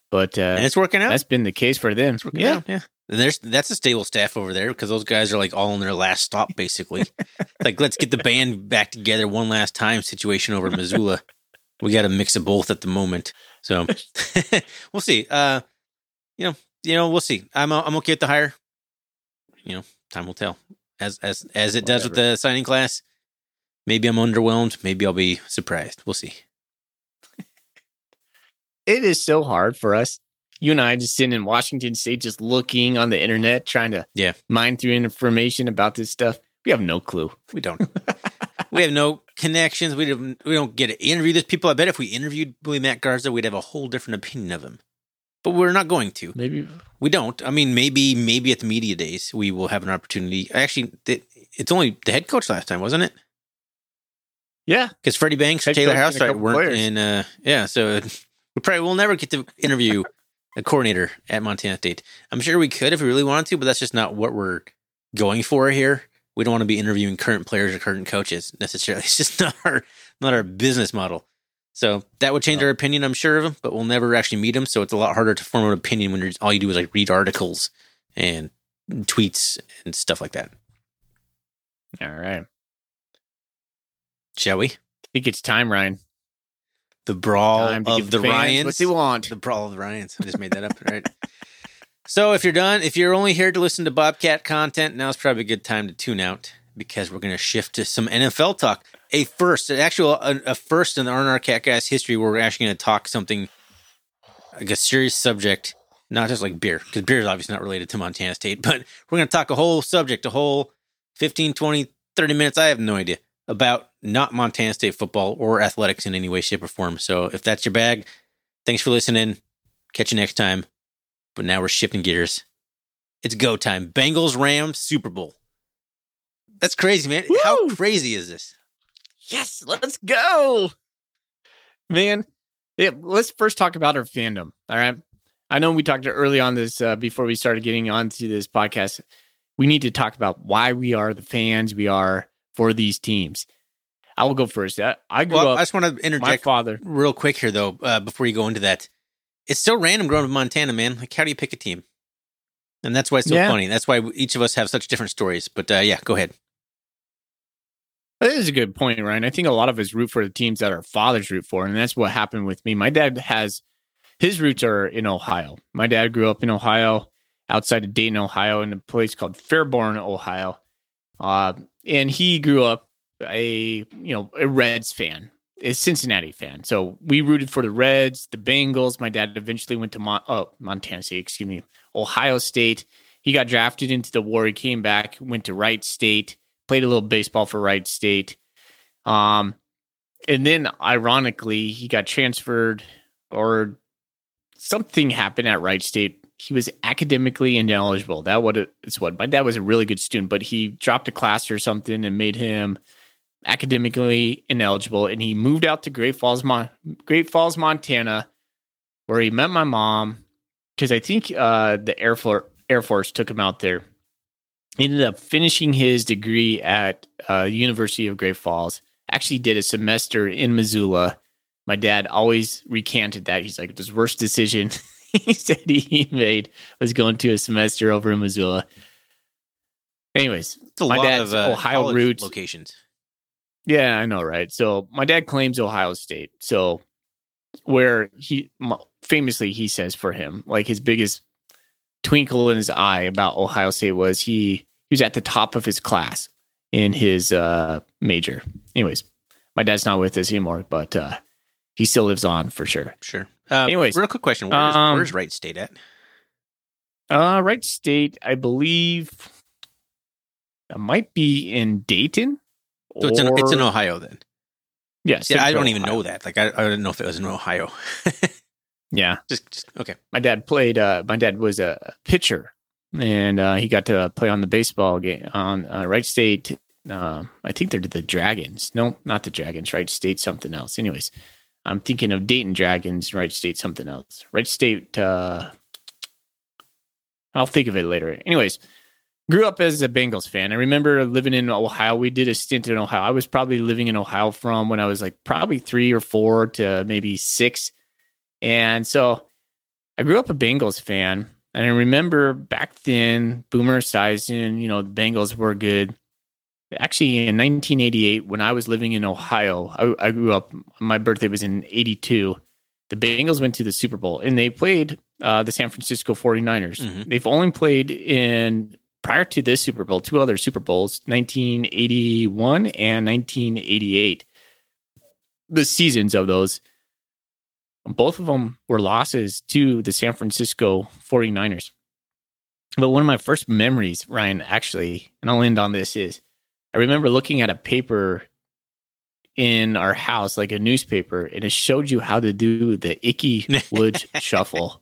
[SPEAKER 1] But uh,
[SPEAKER 2] And it's working out.
[SPEAKER 1] that's been the case for them.
[SPEAKER 2] It's working
[SPEAKER 1] Yeah.
[SPEAKER 2] out. Yeah. And there's that's a stable staff over there because those guys are like all in their last stop basically. like let's get the band back together one last time situation over Missoula. we got a mix of both at the moment. So we'll see. Uh you know, you know, we'll see. I'm uh, I'm okay with the hire. You know, time will tell. As as as it does with the signing class. Maybe I'm underwhelmed, maybe I'll be surprised. We'll see.
[SPEAKER 1] It is so hard for us. You and I just sitting in Washington State, just looking on the internet, trying to
[SPEAKER 2] Yeah.
[SPEAKER 1] mine through information about this stuff. We have no clue.
[SPEAKER 2] We don't. we have no connections. We don't. We don't get to interview these people. I bet if we interviewed Willie Mack Garza, we'd have a whole different opinion of him. But we're not going to.
[SPEAKER 1] Maybe
[SPEAKER 2] We don't. I mean, maybe maybe at the media days we will have an opportunity. Actually, it's only the head coach last time, wasn't it?
[SPEAKER 1] Yeah.
[SPEAKER 2] Because Freddie Banks,
[SPEAKER 1] Head
[SPEAKER 2] Taylor House, weren't
[SPEAKER 1] players.
[SPEAKER 2] in. Uh, yeah, so we probably will never get to interview a coordinator at Montana State. I'm sure we could if we really wanted to, but that's just not what we're going for here. We don't want to be interviewing current players or current coaches necessarily. It's just not our not our business model. So that would change our opinion, I'm sure of them, but we'll never actually meet them. So it's a lot harder to form an opinion when you're, all you do is like read articles and tweets and stuff like that.
[SPEAKER 1] All right.
[SPEAKER 2] Shall we?
[SPEAKER 1] I think it's time, Ryan.
[SPEAKER 2] The brawl of the
[SPEAKER 1] fans
[SPEAKER 2] Ryans.
[SPEAKER 1] what they want.
[SPEAKER 2] The Brawl of the Ryans. I just made that up, right? So if you're done, if you're only here to listen to Bobcat content, now's probably a good time to tune out because we're going to shift to some NFL talk. A first, an actual a, a first in the R&R Catcast history where we're actually going to talk something like a serious subject, not just like beer, because beer is obviously not related to Montana State, but we're going to talk a whole subject, a whole 15, 20, 30 minutes, I have no idea, about not Montana State football or athletics in any way, shape, or form. So if that's your bag, thanks for listening. Catch you next time. But now we're shifting gears. It's go time. Bengals Rams Super Bowl. That's crazy, man. How crazy is this?
[SPEAKER 1] Yes, let's go. Man, yeah, let's first talk about our fandom. All right. I know we talked early on this uh, before we started getting onto this podcast. We need to talk about why we are the fans we are for these teams. I will go first. I, I grew
[SPEAKER 2] Well,
[SPEAKER 1] up.
[SPEAKER 2] I just want to
[SPEAKER 1] my
[SPEAKER 2] interject
[SPEAKER 1] father.
[SPEAKER 2] real quick here, though, uh, before you go into that. It's still random growing up in Montana, man. Like, how do you pick a team? And that's why it's so
[SPEAKER 1] Yeah.
[SPEAKER 2] funny. That's why each of us have such different stories. But uh, yeah, go ahead.
[SPEAKER 1] That is a good point, Ryan. I think a lot of us root for the teams that our fathers root for, and that's what happened with me. My dad has his roots are in Ohio. My dad grew up in Ohio, outside of Dayton, Ohio, in a place called Fairborn, Ohio. Uh, and he grew up a you know a Reds fan, a Cincinnati fan. So we rooted for the Reds, the Bengals. My dad eventually went to Mon- oh Montana State, excuse me, Ohio State. He got drafted into the war. He came back, went to Wright State, played a little baseball for Wright State. Um, and then ironically, he got transferred or something happened at Wright State. He was academically ineligible. That what it's what my dad was a really good student, but he dropped a class or something and made him academically ineligible. And he moved out to Great Falls, Mon- Great Falls, Montana, where he met my mom. Because I think uh, the Air Force Air Force took him out there. He ended up finishing his degree at uh, University of Great Falls. Actually, did a semester in Missoula. My dad always recanted that. He's like, "It was the worst decision he said he made was going to a semester over in Missoula." Anyways, My
[SPEAKER 2] lot
[SPEAKER 1] dad's
[SPEAKER 2] of uh,
[SPEAKER 1] Ohio roots.
[SPEAKER 2] locations.
[SPEAKER 1] Yeah, I know, right? So my dad claims Ohio State. So where he famously he says for him, like his biggest twinkle in his eye about Ohio State was he he was at the top of his class in his uh major. Anyways, my dad's not with us anymore, but uh he still lives on for sure.
[SPEAKER 2] Sure. Uh,
[SPEAKER 1] Anyways,
[SPEAKER 2] real quick question: Where is,
[SPEAKER 1] um,
[SPEAKER 2] where's Wright State at?
[SPEAKER 1] Uh Wright State, I believe it might be in Dayton.
[SPEAKER 2] So it's in, it's in Ohio then.
[SPEAKER 1] Yes.
[SPEAKER 2] Yeah, I don't even
[SPEAKER 1] Ohio.
[SPEAKER 2] know that. Like I, I didn't know if it was in Ohio.
[SPEAKER 1] Yeah.
[SPEAKER 2] just, just okay.
[SPEAKER 1] my dad played uh my dad was a pitcher and uh he got to play on the baseball game on uh, Wright State uh, I think they're the Dragons. No, not the Dragons. Wright State something else. Anyways, I'm thinking of Dayton Dragons, Wright State something else. Wright State uh I'll think of it later. Anyways, grew up as a Bengals fan. I remember living in Ohio. We did a stint in Ohio. I was probably living in Ohio from when I was like probably 3 or 4 to maybe 6. And so I grew up a Bengals fan, and I remember back then, Boomer Esiason, you know, the Bengals were good. Actually, in 1988, when I was living in Ohio, I, I grew up. My birthday was in '82. The Bengals went to the Super Bowl, and they played uh, the San Francisco 49ers.
[SPEAKER 2] Mhm.
[SPEAKER 1] They've only played in prior to this Super Bowl, two other Super Bowls, 1981 and 1988. The seasons of those both of them were losses to the San Francisco 49ers. But one of my first memories, Ryan, actually, and I'll end on this, is I remember looking at a paper in our house, like a newspaper, and it showed you how to do the Ickey Woods shuffle.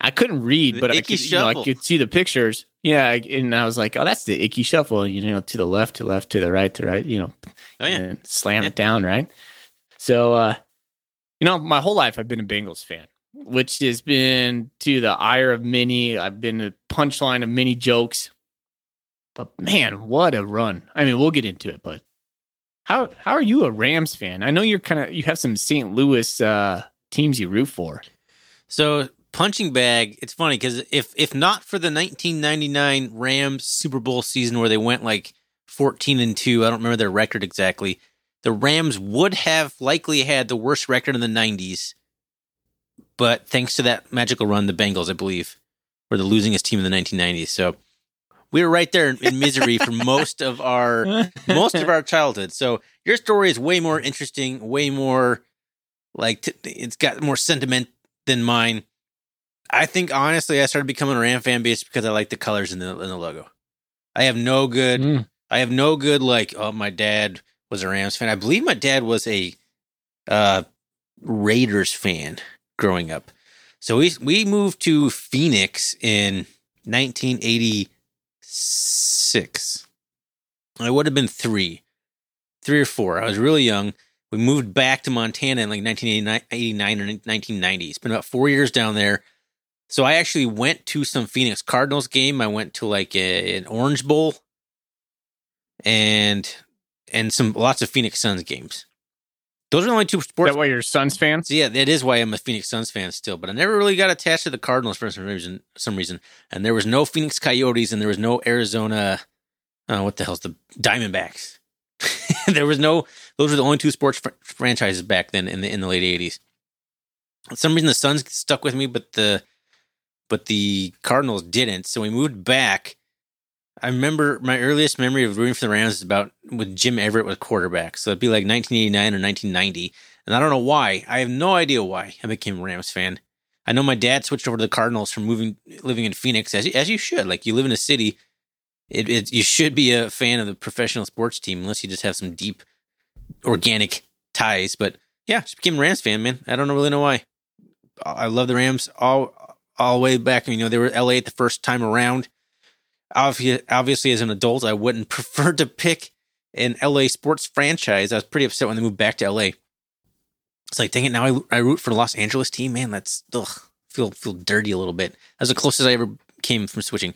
[SPEAKER 1] I couldn't read,
[SPEAKER 2] The
[SPEAKER 1] but I could, you know, I could see the pictures. Yeah, and I was like, "Oh, that's the Ickey shuffle." You know, to the left, to left, to the right, to right. You know,
[SPEAKER 2] Oh yeah.
[SPEAKER 1] and slam
[SPEAKER 2] Yeah.
[SPEAKER 1] it down, right? So, uh, you know, my whole life I've been a Bengals fan, which has been to the ire of many. I've been a punchline of many jokes. But man, what a run! I mean, we'll get into it, but how how are you a Rams fan? I know you're kind of you have some St. Louis uh, teams you root for.
[SPEAKER 2] So punching bag. It's funny because if if not for the 1999 Rams Super Bowl season where they went like 14 and two, I don't remember their record exactly. The Rams would have likely had the worst record in the 90s, but thanks to that magical run, the Bengals, I believe, were the losingest team in the 1990s. So we were right there in misery for most of our most of our childhood. So your story is way more interesting, way more like t- it's got more sentiment than mine. I think honestly, I started becoming a Ram fan base because I like the colors in the in the logo. I have no good,
[SPEAKER 1] Mm.
[SPEAKER 2] I have no good like. Oh, my dad was a Rams fan. I believe my dad was a uh, Raiders fan growing up. So we we moved to Phoenix in 1986. I would have been three, three or four. I was really young. We moved back to Montana in like 1989 or 1990. It's been about four years down there. So I actually went to some Phoenix Cardinals game. I went to like a, an Orange Bowl and and some lots of Phoenix Suns games. Those are the only two
[SPEAKER 1] Is
[SPEAKER 2] sports
[SPEAKER 1] that why you're Suns fans?
[SPEAKER 2] so yeah, that is why I'm a Phoenix Suns fan still. But I never really got attached to the Cardinals for some reason. Some reason, and there was no Phoenix Coyotes, and there was no Arizona. Uh, what the hell's the Diamondbacks? there was no. Those were the only two sports fr- franchises back then in the in the late '80s. For some reason, the Suns stuck with me, but the but the Cardinals didn't. So we moved back. I remember my earliest memory of rooting for the Rams is about with Jim Everett was quarterback. So it'd be like 1989 or 1990. And I don't know why. I have no idea why I became a Rams fan. I know my dad switched over to the Cardinals from moving living in Phoenix, as as you should. Like you live in a city, it, it you should be a fan of the professional sports team, unless you just have some deep organic ties. But yeah, just became a Rams fan, man. I don't really know why. I love the Rams all all the way back. You know, they were LA the first time around. Obviously, obviously, as an adult, I wouldn't prefer to pick an LA sports franchise. I was pretty upset when they moved back to LA. It's like, dang it, now I, I root for the Los Angeles team. Man, that's ugh, feel feel dirty a little bit. That's the closest I ever came from switching.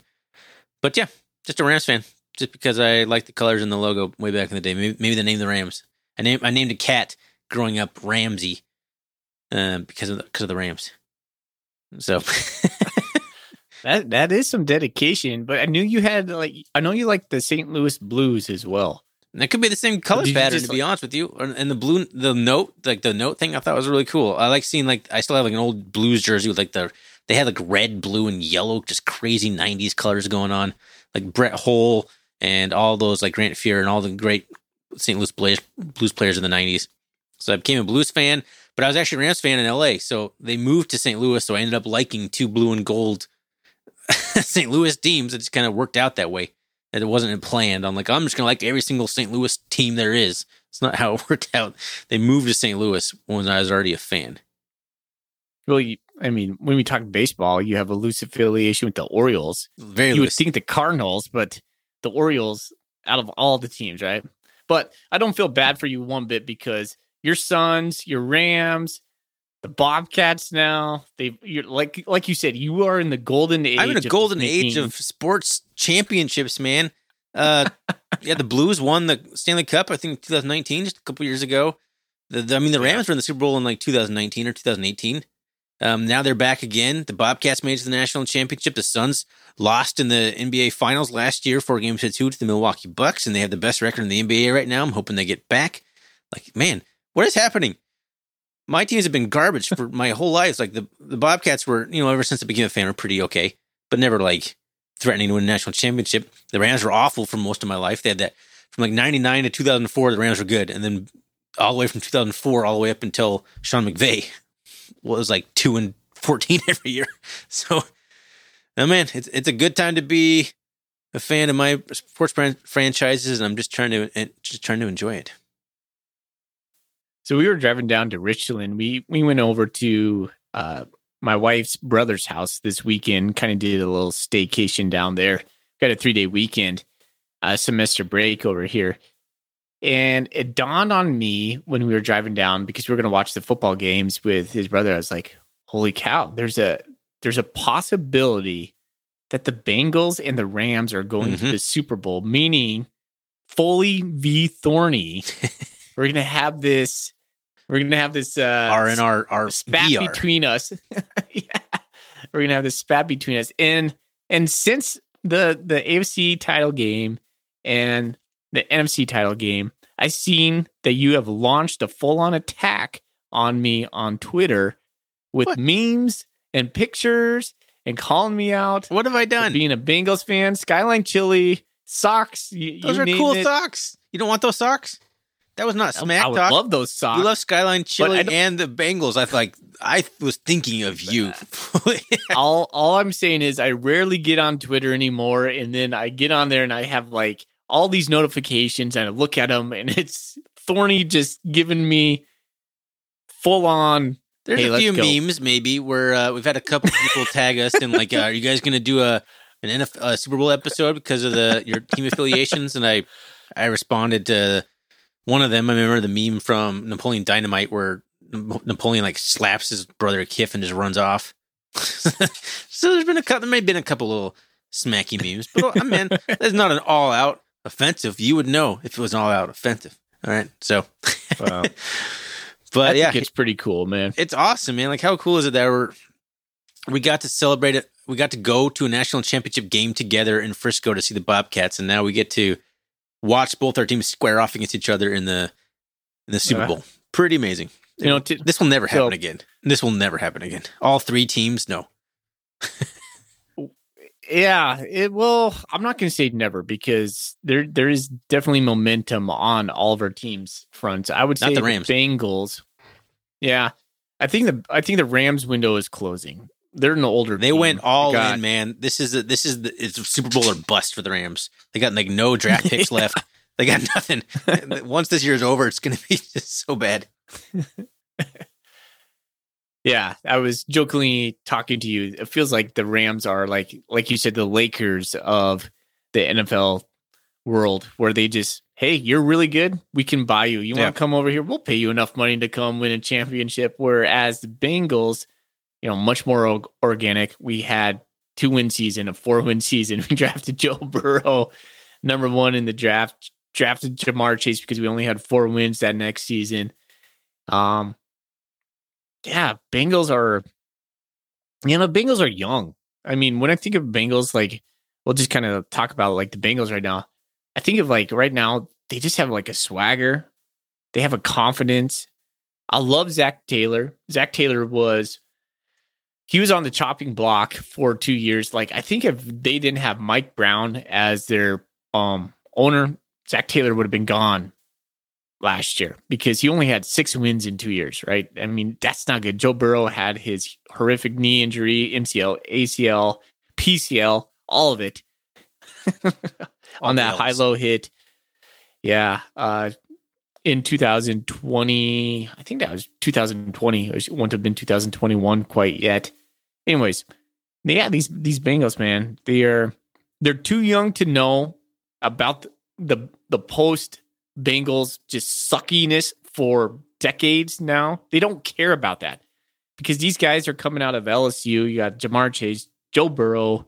[SPEAKER 2] But yeah, just a Rams fan, just because I like the colors and the logo way back in the day. Maybe, maybe the name of the Rams. I named I named a cat growing up Ramsey, uh, because of the, because of the Rams. So
[SPEAKER 1] That that is some dedication. But I knew you had like I know you like the St. Louis Blues as well.
[SPEAKER 2] And it could be the same color
[SPEAKER 1] Did
[SPEAKER 2] pattern, to be honest with you. And and the blue, the note, like the note thing, I thought was really cool. I like seeing like I still have like an old Blues jersey with like the they had like red, blue, and yellow, just crazy '90s colors going on. Like Brett Hull and all those like Grant Fuhr and all the great St. Louis Blues, Blues players in the '90s. So I became a Blues fan, but I was actually a Rams fan in LA. So they moved to St. Louis, so I ended up liking two blue and gold St. Louis teams. It just kind of worked out that way. That it wasn't planned. I'm like, I'm just gonna like every single St. Louis team there is. It's not how it worked out. They moved to St. Louis when I was already a fan.
[SPEAKER 1] Well, you, I mean, when we talk baseball, you have a loose affiliation with the Orioles.
[SPEAKER 2] Very
[SPEAKER 1] you would think the Cardinals, but the Orioles out of all the teams, right? But I don't feel bad for you one bit because your Suns, your Rams, the Bobcats now, they you're like like you said, you are in the golden age.
[SPEAKER 2] I'm in a
[SPEAKER 1] of
[SPEAKER 2] golden age of sports championships, man. Uh, yeah, the Blues won the Stanley Cup, I think 2019, just a couple years ago. The, the- I mean, the. Rams were in the Super Bowl in like 2019 or 2018. Um, now they're back again. The Bobcats made it to the national championship. The Suns lost in the NBA Finals last year, four games to two to the Milwaukee Bucks, and they have the best record in the NBA right now. I'm hoping they get back. Like, man, what is happening? My teams have been garbage for my whole life. Like the the Bobcats were, you know, ever since I became a fan, were pretty okay, but never like threatening to win a national championship. The Rams were awful for most of my life. They had that from like 99 to 2004, the Rams were good. And then all the way from 2004 all the way up until Sean McVay was like 2 and 14 every year. So, oh man, it's, it's a good time to be a fan of my sports fran- franchises. And I'm just trying to, just trying to enjoy it.
[SPEAKER 1] So we were driving down to Richland. We we went over to uh, my wife's brother's house this weekend. Kind of did a little staycation down there. Got a three day weekend, uh, semester break over here, and it dawned on me when we were driving down because we were going to watch the football games with his brother. I was like, "Holy cow! There's a there's a possibility that the Bengals and the Rams are going to
[SPEAKER 2] Mhm.
[SPEAKER 1] the Super Bowl, meaning Foley v Thorny." we're gonna have this we're gonna have this uh
[SPEAKER 2] R and R, R
[SPEAKER 1] spat between us yeah we're gonna have this spat between us and and since the the afc title game and the nfc title game I've seen that you have launched a full-on attack on me on twitter with
[SPEAKER 2] What?
[SPEAKER 1] memes and pictures and calling me out
[SPEAKER 2] What have I done?
[SPEAKER 1] being a bengals fan skyline chili socks you,
[SPEAKER 2] Those
[SPEAKER 1] you
[SPEAKER 2] are cool
[SPEAKER 1] it.
[SPEAKER 2] socks. You don't want those socks? That was not smack
[SPEAKER 1] I would
[SPEAKER 2] talk.
[SPEAKER 1] love those socks
[SPEAKER 2] You love Skyline
[SPEAKER 1] I
[SPEAKER 2] Chili and the Bengals. I like. I was thinking of you.
[SPEAKER 1] all all I'm saying is I rarely get on Twitter anymore, and then I get on there and I have like all these notifications, and I look at them, and it's Thorny just giving me full on.
[SPEAKER 2] There's
[SPEAKER 1] Hey,
[SPEAKER 2] a few
[SPEAKER 1] go.
[SPEAKER 2] memes maybe where uh, we've had a couple people tag us and like, uh, are you guys going to do a an NFL uh, Super Bowl episode because of the your team affiliations? And I I responded to one of them. I remember the meme from Napoleon Dynamite where Napoleon like slaps his brother Kip and just runs off. so there's been a couple. There may have been a couple little smacky memes, but oh, I mean, that's not an all out offensive. You would know if it was an all out offensive. All right, so.
[SPEAKER 1] Wow.
[SPEAKER 2] But
[SPEAKER 1] I
[SPEAKER 2] yeah,
[SPEAKER 1] think it's pretty cool, man.
[SPEAKER 2] it's awesome, man. Like, how cool is it that we're we got to celebrate it? We got to go to a national championship game together in Frisco to see the Bobcats, and now we get to watch both our teams square off against each other in the in the Super. Bowl. Pretty amazing.
[SPEAKER 1] You know, to,
[SPEAKER 2] This will never happen
[SPEAKER 1] So-
[SPEAKER 2] again. This will never happen again. All three teams, no.
[SPEAKER 1] yeah, it will. I'm not going to say never because there there is definitely momentum on all of our teams' fronts. I would
[SPEAKER 2] Not
[SPEAKER 1] say
[SPEAKER 2] the Rams.
[SPEAKER 1] Bengals. Yeah, I think the I think the Rams window is closing. They're an older.
[SPEAKER 2] They
[SPEAKER 1] team.
[SPEAKER 2] went all in, man. This is a, this is the it's a Super Bowl or bust for the Rams. They got like no draft picks
[SPEAKER 1] Yeah.
[SPEAKER 2] left. They got nothing. Once this year is over, it's going to be just so bad.
[SPEAKER 1] Yeah, I was jokingly talking to you. It feels like the Rams are like, like you said, the Lakers of the NFL world, where they just, hey, you're really good. We can buy you. You
[SPEAKER 2] Yeah.
[SPEAKER 1] want to come over here? We'll pay you enough money to come win a championship. Whereas the Bengals, you know, much more organic. We had two win season, a four win season. We drafted Joe Burrow, number one in the draft. Drafted Ja'Marr Chase because we only had four wins that next season. Um, yeah, Bengals are, you know, Bengals are young. I mean, when I think of Bengals, like, we'll just kind of talk about like the Bengals right now. I think of like right now, they just have like a swagger. They have a confidence. I love Zac Taylor. Zac Taylor was he was on the chopping block for two years. Like I think if they didn't have Mike Brown as their um owner, Zac Taylor would have been gone last year because he only had six wins in two years, right? I mean, that's not good. Joe Burrow had his horrific knee injury, MCL, ACL, PCL, all of it on that high low hit. Yeah. Uh, in 2020, I think that was 2020. It wouldn't have been 2021 quite yet. Anyways, yeah, these these Bengals, man, they are they're too young to know about the the, the post Bengals just suckiness for decades now. They don't care about that because these guys are coming out of LSU. You got Ja'Marr Chase, Joe Burrow,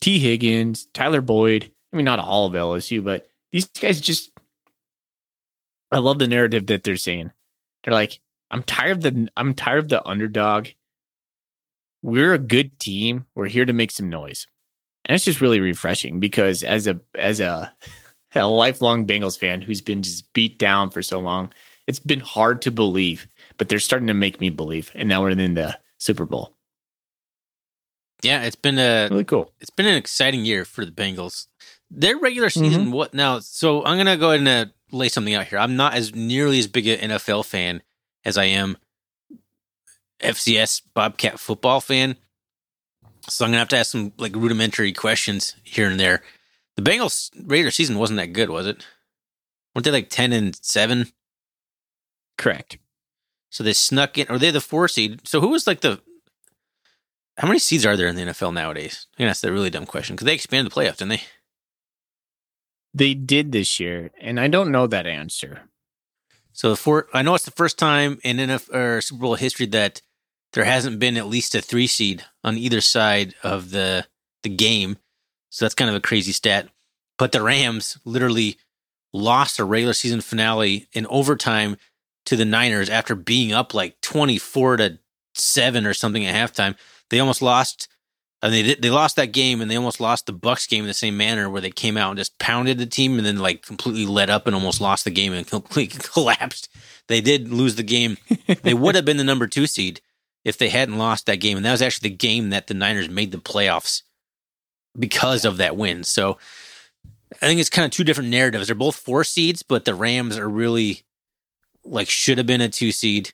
[SPEAKER 1] Tee Higgins, Tyler Boyd. I mean, not all of LSU, but these guys just. I love the narrative that they're saying. They're like, I'm tired of the I'm tired of the underdog. We're a good team. We're here to make some noise. And it's just really refreshing because as a as a a lifelong Bengals fan who's been just beat down for so long. It's been hard to believe, but they're starting to make me believe. And now we're in the Super Bowl.
[SPEAKER 2] Yeah, it's been a
[SPEAKER 1] really cool.
[SPEAKER 2] It's been an exciting year for the Bengals. Their regular season, mm-hmm. what now? So I'm gonna go ahead and uh, lay something out here. I'm not as nearly as big an NFL fan as I am FCS Bobcat football fan. So I'm gonna have to ask some like rudimentary questions here and there. The Bengals Raider season wasn't that good, was it? Weren't they like ten and seven?
[SPEAKER 1] Correct.
[SPEAKER 2] So they snuck in, or they the four seed. So who was like the? How many seeds are there in the NFL nowadays? I think that's a really dumb question because they expanded the playoffs, didn't they?
[SPEAKER 1] They did this year, and I don't know that answer.
[SPEAKER 2] So the four, I know it's the first time in NFL or Super Bowl history that there hasn't been at least a three seed on either side of the the game. So that's kind of a crazy stat. But the Rams literally lost a regular season finale in overtime to the Niners after being up like 24 to 7 or something at halftime. They almost lost and they did, they lost that game and they almost lost the Bucks game in the same manner where they came out and just pounded the team and then like completely let up and almost lost the game and completely collapsed. They did lose the game. they would have been the number 2 seed if they hadn't lost that game and that was actually the game that the Niners made the playoffs because of that win. So I think it's kind of two different narratives. They're both four seeds, but the Rams are really like should have been a two seed.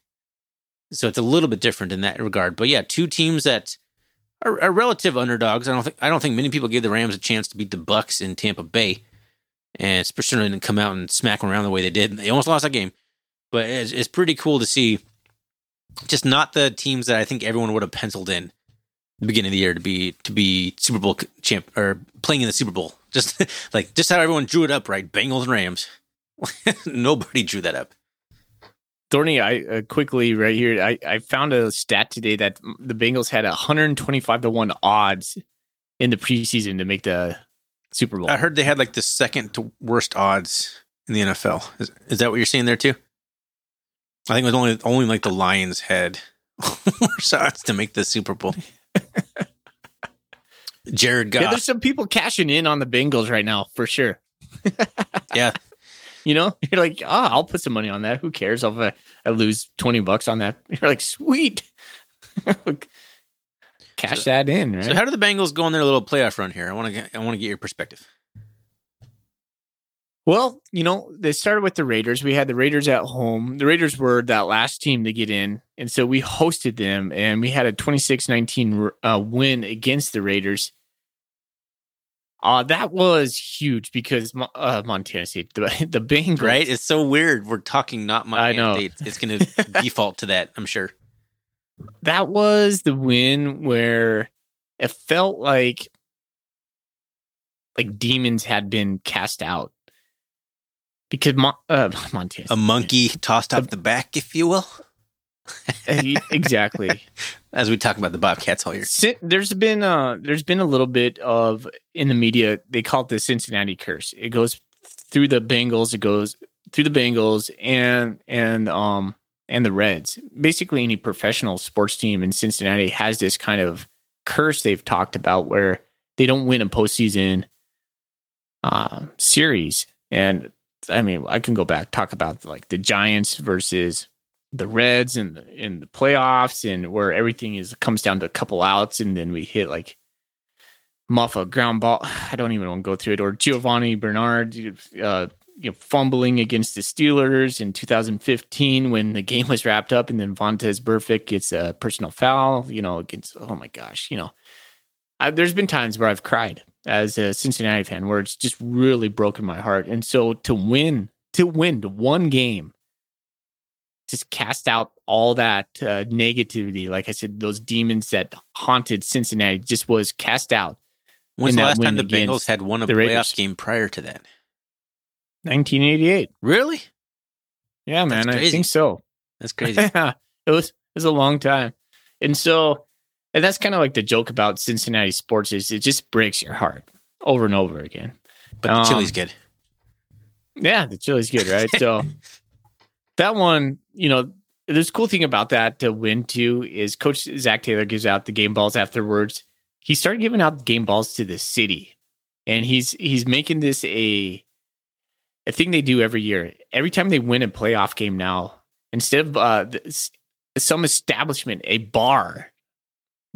[SPEAKER 2] So it's a little bit different in that regard. But yeah, two teams that are, are relative underdogs. I don't think I don't think many people gave the Rams a chance to beat the Bucks in Tampa Bay, and especially didn't come out and smack them around the way they did. They almost lost that game, but it's, it's pretty cool to see. Just not the teams that I think everyone would have penciled in the beginning of the year to be to be Super Bowl champ or playing in the Super Bowl. Just like just how everyone drew it up, right? Bengals and Rams. Nobody drew that up.
[SPEAKER 1] Thorny, I uh, quickly right here. I, I found a stat today that the Bengals had 125 to one odds in the preseason to make the Super Bowl.
[SPEAKER 2] I heard they had like the second to worst odds in the NFL. Is, is that what you're seeing there too? I think it was only only like the Lions Head shots to make the Super Bowl. Jared Goff.
[SPEAKER 1] Yeah, there's some people cashing in on the Bengals right now for sure.
[SPEAKER 2] yeah.
[SPEAKER 1] You know, you're like, oh, I'll put some money on that. Who cares if I, I lose 20 bucks on that? You're like, sweet. Cash so, that in, right?
[SPEAKER 2] So how do the Bengals go on their little playoff run here? I want to get I want to get your perspective.
[SPEAKER 1] Well, you know, they started with the Raiders. We had the Raiders at home. The Raiders were that last team to get in. And so we hosted them and we had a 26 19 uh, win against the Raiders. Uh, that was huge because uh, Montana State, the, the Bengals.
[SPEAKER 2] Right? It's so weird. We're talking not Montana State. It's going to default to that, I'm sure.
[SPEAKER 1] That was the win where it felt like like demons had been cast out because Mon- uh, Montana.
[SPEAKER 2] A monkey tossed off the back, if you will.
[SPEAKER 1] exactly.
[SPEAKER 2] As we talk about the Bobcats all year,
[SPEAKER 1] there's been uh there's been a little bit of in the media. They call it the Cincinnati curse. It goes through the Bengals. It goes through the Bengals and and um and the Reds. Basically, any professional sports team in Cincinnati has this kind of curse they've talked about where they don't win a postseason uh, series. And I mean, I can go back talk about like the Giants versus the Reds and in the playoffs, and where everything is comes down to a couple outs, and then we hit like muff a ground ball. I don't even want to go through it. Or Giovani Bernard, uh, you know, fumbling against the Steelers in 2015 when the game was wrapped up, and then Vontaze Burfict gets a personal foul. You know, against oh my gosh, you know, I, there's been times where I've cried as a Cincinnati fan where it's just really broken my heart. And so to win, to win one game, just cast out all that uh, negativity. Like I said, those demons that haunted Cincinnati just was cast out.
[SPEAKER 2] When's the last time the Bengals had won a
[SPEAKER 1] the Raiders.
[SPEAKER 2] playoff game prior to that?
[SPEAKER 1] 1988.
[SPEAKER 2] Really?
[SPEAKER 1] Yeah, man, I think so.
[SPEAKER 2] That's crazy.
[SPEAKER 1] Yeah, it was it was a long time, and so and that's kind of like the joke about Cincinnati sports is it just breaks your heart over and over again.
[SPEAKER 2] But the
[SPEAKER 1] Um,
[SPEAKER 2] chili's good.
[SPEAKER 1] Yeah, the chili's good, right? so that one, you know, there's cool thing about that to win too is Coach Zac Taylor gives out the game balls afterwards. He started giving out game balls to the city, and he's he's making this a a thing they do every year. Every time they win a playoff game now, instead of uh, some establishment, a bar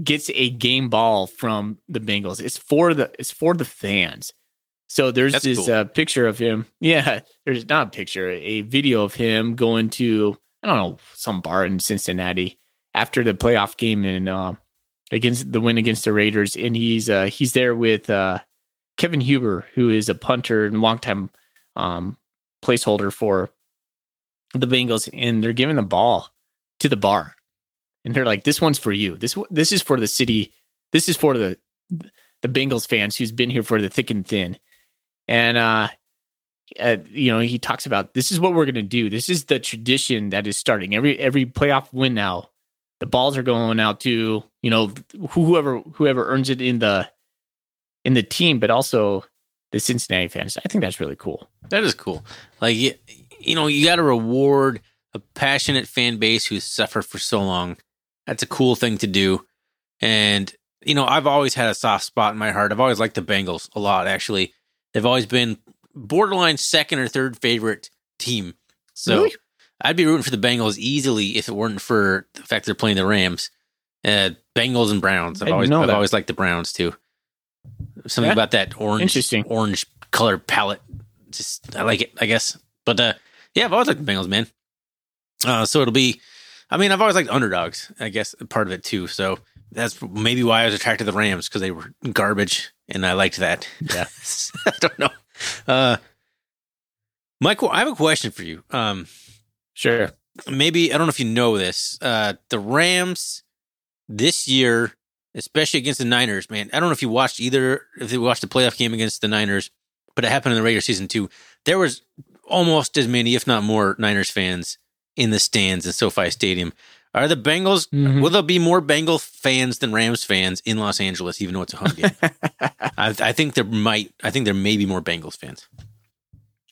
[SPEAKER 1] gets a game ball from the Bengals. It's for the it's for the fans. So there's
[SPEAKER 2] That's
[SPEAKER 1] this
[SPEAKER 2] cool.
[SPEAKER 1] uh, picture of him. Yeah, there's not a picture, a video of him going to I don't know some bar in Cincinnati after the playoff game and uh, against the win against the Raiders, and he's uh, he's there with uh, Kevin Huber, who is a punter and longtime um, placeholder for the Bengals, and they're giving the ball to the bar, and they're like, "This one's for you. This this is for the city. This is for the the Bengals fans who's been here for the thick and thin." And uh, uh, you know, he talks about this is what we're gonna do. This is the tradition that is starting every every playoff win now. The balls are going out to you know whoever whoever earns it in the in the team, but also the Cincinnati fans. I think that's really cool.
[SPEAKER 2] That is cool. Like you, you know, you got to reward a passionate fan base who's suffered for so long. That's a cool thing to do. And you know, I've always had a soft spot in my heart. I've always liked the Bengals a lot. Actually, they've always been borderline second or third favorite team. So
[SPEAKER 1] Really?
[SPEAKER 2] I'd be rooting for the Bengals easily if it weren't for the fact they're playing the Rams. Uh, Bengals and Browns. I've always I've always liked the Browns too. Something
[SPEAKER 1] Yeah.
[SPEAKER 2] about that orange,
[SPEAKER 1] Interesting.
[SPEAKER 2] orange color palette. Just I like it, I guess. But uh, yeah, I've always liked the Bengals, man. Uh, so it'll be. I mean, I've always liked underdogs. I guess part of it too. So that's maybe why I was attracted to the Rams because they were garbage, and I liked that.
[SPEAKER 1] Yeah.
[SPEAKER 2] I don't know. Uh, Michael, I have a question for you. Um,
[SPEAKER 1] Sure.
[SPEAKER 2] maybe I don't know if you know this. Uh, the Rams this year, especially against the Niners, man. I don't know if you watched either. If you watched the playoff game against the Niners, but it happened in the regular season too. There was almost as many, if not more, Niners fans in the stands in SoFi Stadium. Are the Bengals?
[SPEAKER 1] Mhm.
[SPEAKER 2] Will there be more Bengal fans than Rams fans in Los Angeles, even though it's a home game? I, I think there might. I think there may be more Bengals fans.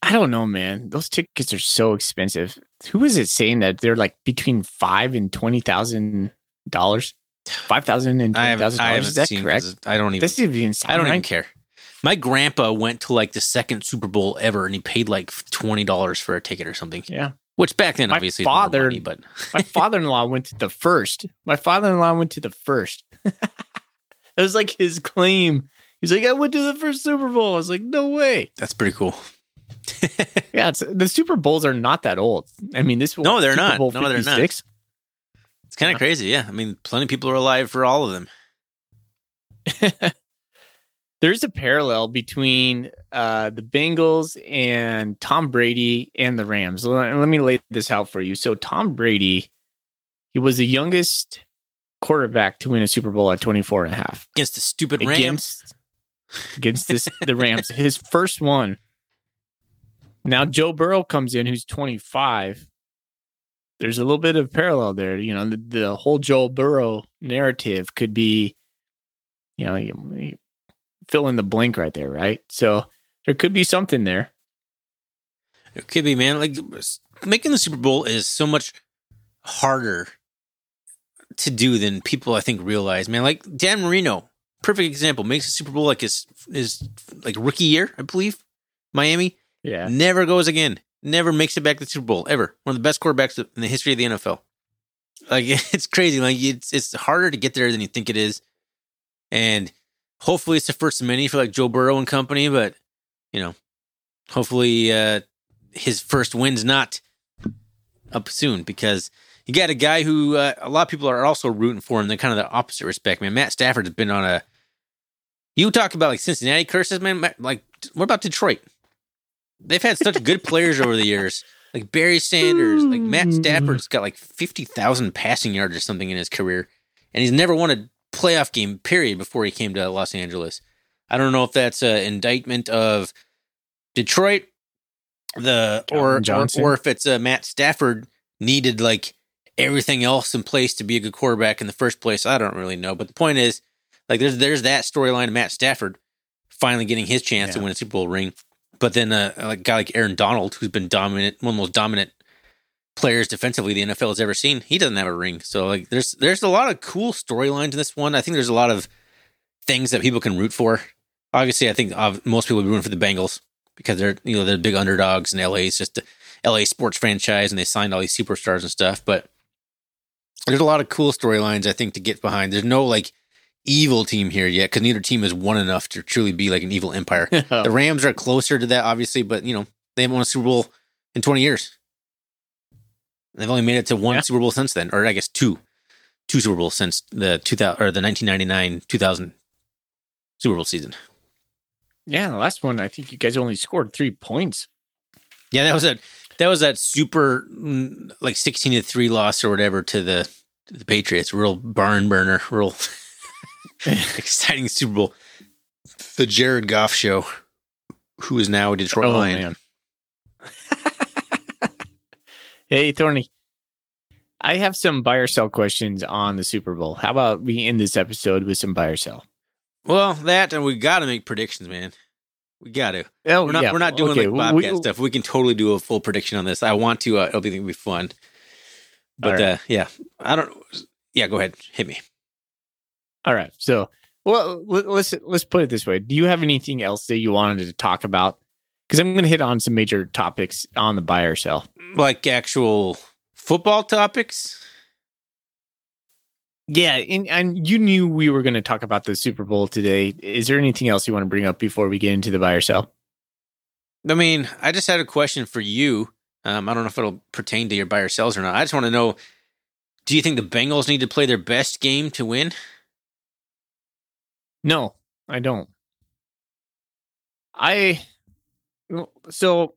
[SPEAKER 1] I don't know, man. Those tickets are so expensive. Who is it saying that they're like between five and twenty thousand dollars? Five thousand and twenty thousand dollars. Is that correct?
[SPEAKER 2] I don't even.
[SPEAKER 1] This is insane.
[SPEAKER 2] I don't even care. My grandpa went to like the second Super Bowl ever, and he paid like twenty dollars for a ticket or something.
[SPEAKER 1] Yeah.
[SPEAKER 2] Which back then,
[SPEAKER 1] My
[SPEAKER 2] obviously,
[SPEAKER 1] father-
[SPEAKER 2] money, but
[SPEAKER 1] My father-in-law went to the first. My father-in-law went to the first. it was like his claim. He's like, I went to the first Super Bowl. I was like, no way.
[SPEAKER 2] that's pretty cool.
[SPEAKER 1] Yeah, it's, the Super Bowls are not that old. I mean, this
[SPEAKER 2] No, they're
[SPEAKER 1] Super
[SPEAKER 2] not.
[SPEAKER 1] Bowl
[SPEAKER 2] No, they're not. It's kind of crazy. Yeah, I mean, plenty of people are alive for all of them.
[SPEAKER 1] There's a parallel between uh, the Bengals and Tom Brady and the Rams. Let, let me lay this out for you. So Tom Brady, he was the youngest quarterback to win a Super Bowl at 24 and a half
[SPEAKER 2] Against the stupid Rams.
[SPEAKER 1] against against this, the Rams. His first one. Now Joe Burrow comes in, who's 25. There's a little bit of parallel there. You know, the, the whole Joe Burrow narrative could be, you know, fill in the blank right there, right? So there could be something there.
[SPEAKER 2] It could be, man. Like making the Super Bowl is so much harder to do than people I think realize. Man, like Dan Marino, perfect example, makes the Super Bowl like his his like rookie year, I believe, Miami,
[SPEAKER 1] Yeah.
[SPEAKER 2] Never goes again. Never makes it back to the Super Bowl ever. One of the best quarterbacks in the history of the NFL. Like it's crazy. Like it's it's harder to get there than you think it is, and hopefully it's the first many for like Joe Burrow and company. But you know, hopefully uh, his first win's not up soon because you got a guy who uh, a lot of people are also rooting for in the kind of the opposite respect. Man, Matt Stafford has been on a. You talk about like Cincinnati curses, man. Like, what about Detroit? They've had such good players over the years, like Barry Sanders, like Matt Stafford's got like fifty thousand passing yards or something in his career, and he's never won a playoff game. Period. Before he came to Los Angeles, I don't know if that's an indictment of Detroit, the or, or or if it's uh, Matt Stafford needed like everything else in place to be a good quarterback in the first place. I don't really know, but the point is, like, there's there's that storyline of Matt Stafford finally getting his chance to win a Super Bowl ring, but then uh, a guy like Aaron Donald, who's been dominant, one of the most dominant players defensively the NFL has ever seen, he doesn't have a ring. So like, there's there's a lot of cool storylines in this one. I think there's a lot of things that people can root for. Obviously, I think uh, most people would be rooting for the Bengals because they're you know they're big underdogs and LA is just a LA sports franchise and they signed all these superstars and stuff. But there's a lot of cool storylines I think to get behind. There's no like evil team here yet because neither team has won enough to truly be like an evil empire. The Rams are closer to that, obviously, but you know they haven't won a Super Bowl in 20 years. They've only made it to one
[SPEAKER 1] Yeah.
[SPEAKER 2] Super Bowl since then, or I guess two, two Super Bowls since the 2000 or the 1999 2000 Super Bowl season.
[SPEAKER 1] yeah, the last one, I think you guys only scored three points.
[SPEAKER 2] Yeah, that was a that was that super mm, like 16 to three loss or whatever to the to the Patriots. Real barn burner, real exciting Super Bowl. The Jared Goff show, who is now a Detroit
[SPEAKER 1] Oh,
[SPEAKER 2] Lion.
[SPEAKER 1] man. Hey, Thorny. I have some buy or sell questions on the Super Bowl. How about we end this episode with some buy or sell?
[SPEAKER 2] Well, that and we got to make predictions, man. We got to.
[SPEAKER 1] Oh,
[SPEAKER 2] We're not.
[SPEAKER 1] yeah.
[SPEAKER 2] We're not doing
[SPEAKER 1] Okay,
[SPEAKER 2] like
[SPEAKER 1] we-
[SPEAKER 2] Bobcat stuff. We can totally do a full prediction on this. I want to. Uh, it'll be, it'll be fun. But
[SPEAKER 1] right.
[SPEAKER 2] uh, yeah, I don't. Yeah, go ahead. Hit me.
[SPEAKER 1] All right. So, well, let's let's put it this way. Do you have anything else that you wanted to talk about? Because I'm going to hit on some major topics on the buy or sell.
[SPEAKER 2] Like actual football topics.
[SPEAKER 1] Yeah, and, and you knew we were going to talk about the Super Bowl today. Is there anything else you want to bring up before we get into the buy or sell?
[SPEAKER 2] I mean, I just had a question for you. Um, I don't know if it'll pertain to your buy or sells or not. I just want to know: Do you think the Bengals need to play their best game to win?
[SPEAKER 1] No, I don't. I so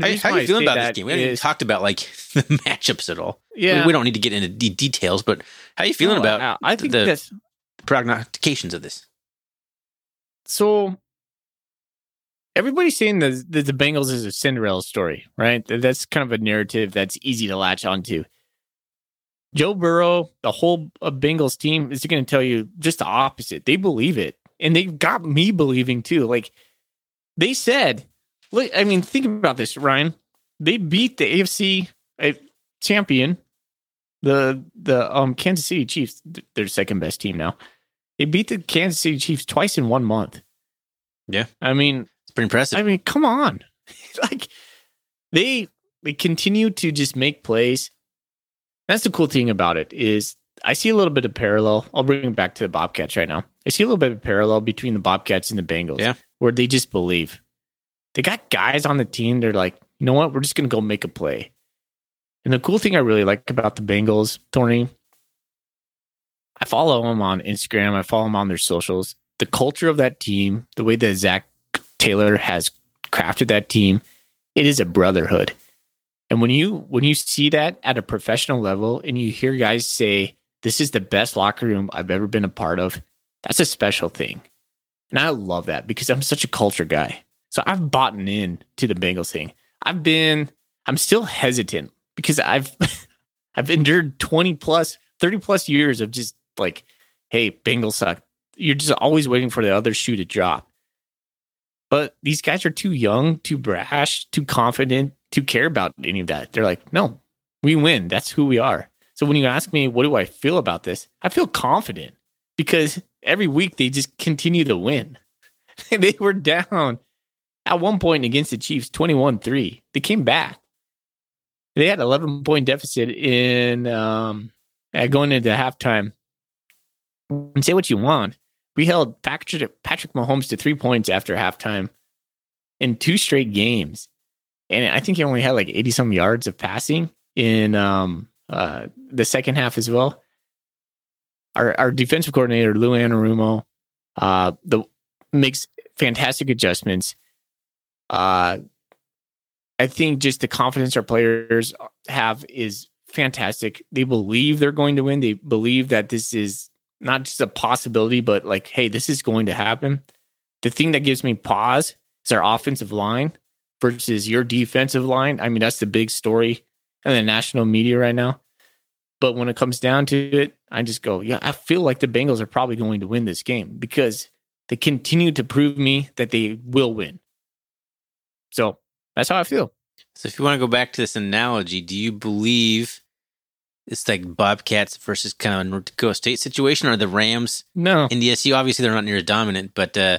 [SPEAKER 2] How, are you feeling about this game? We haven't even talked about like the matchups at all. We-
[SPEAKER 1] Yeah,
[SPEAKER 2] we, don't need to get into de- details, but how are you feeling
[SPEAKER 1] no,
[SPEAKER 2] about
[SPEAKER 1] I I think
[SPEAKER 2] the-
[SPEAKER 1] that's
[SPEAKER 2] prognostications of this?
[SPEAKER 1] so. Everybody's saying that the, the Bengals is a Cinderella story, right? That's kind of a narrative that's easy to latch onto. Joe Burrow, the whole Bengals team is going to tell you just the opposite. They believe it, and they've got me believing too. Like they said, look, I mean, think about this, Ryan. They beat the AFC uh, champion, the the um Kansas City Chiefs. th- Their second best team now. They beat the Kansas City Chiefs twice in one month.
[SPEAKER 2] Yeah.
[SPEAKER 1] I mean,
[SPEAKER 2] It's pretty impressive.
[SPEAKER 1] I mean, come on. like they they continue to just make plays. That's the cool thing about it is I see a little bit of parallel. I'll bring it back to the Bobcats right now. I see a little bit of parallel between the Bobcats and the Bengals.
[SPEAKER 2] Yeah.
[SPEAKER 1] Where they just believe. They got guys on the team. They're like, you know what? We're just gonna go make a play. And the cool thing I really like about the Bengals, Thorny, I follow them on Instagram. I follow them on their socials. The culture of that team, the way that Zac Taylor has crafted that team, it is a brotherhood. And when you when you see that at a professional level and you hear guys say, This is the best locker room I've ever been a part of, that's a special thing. And I love that because I'm such a culture guy. So I've bought in to the Bengals thing. I've been I'm still hesitant because I've I've endured 20 plus, 30 plus years of just like, hey, Bengals suck. You're just always waiting for the other shoe to drop. But these guys are too young, too brash, too confident to care about any of that. They're like, no, we win. That's who we are. So when you ask me, what do I feel about this? I feel confident because every week they just continue to win. they were down at one point against the Chiefs, 21 3. They came back. They had 11 point deficit in um, going into halftime. And say what you want. We held Patrick, Patrick Mahomes to three points after halftime in two straight games. And I think he only had like 80 some yards of passing in um, uh, the second half as well. Our, our defensive coordinator, Lou Anarumo, uh, the, makes fantastic adjustments. Uh, I think just the confidence our players have is fantastic. They believe they're going to win. They believe that this is not just a possibility, but like, hey, this is going to happen. The thing that gives me pause is our offensive line versus your defensive line. I mean, that's the big story in the national media right now. But when it comes down to it, I just go, yeah, I feel like the Bengals are probably going to win this game because they continue to prove me that they will win. So that's how I feel.
[SPEAKER 2] So if you want to go back to this analogy, do you believe it's like Bobcats versus kind of North Dakota State situation, or the Rams?
[SPEAKER 1] No,
[SPEAKER 2] NDSU, obviously they're not near as dominant, but uh,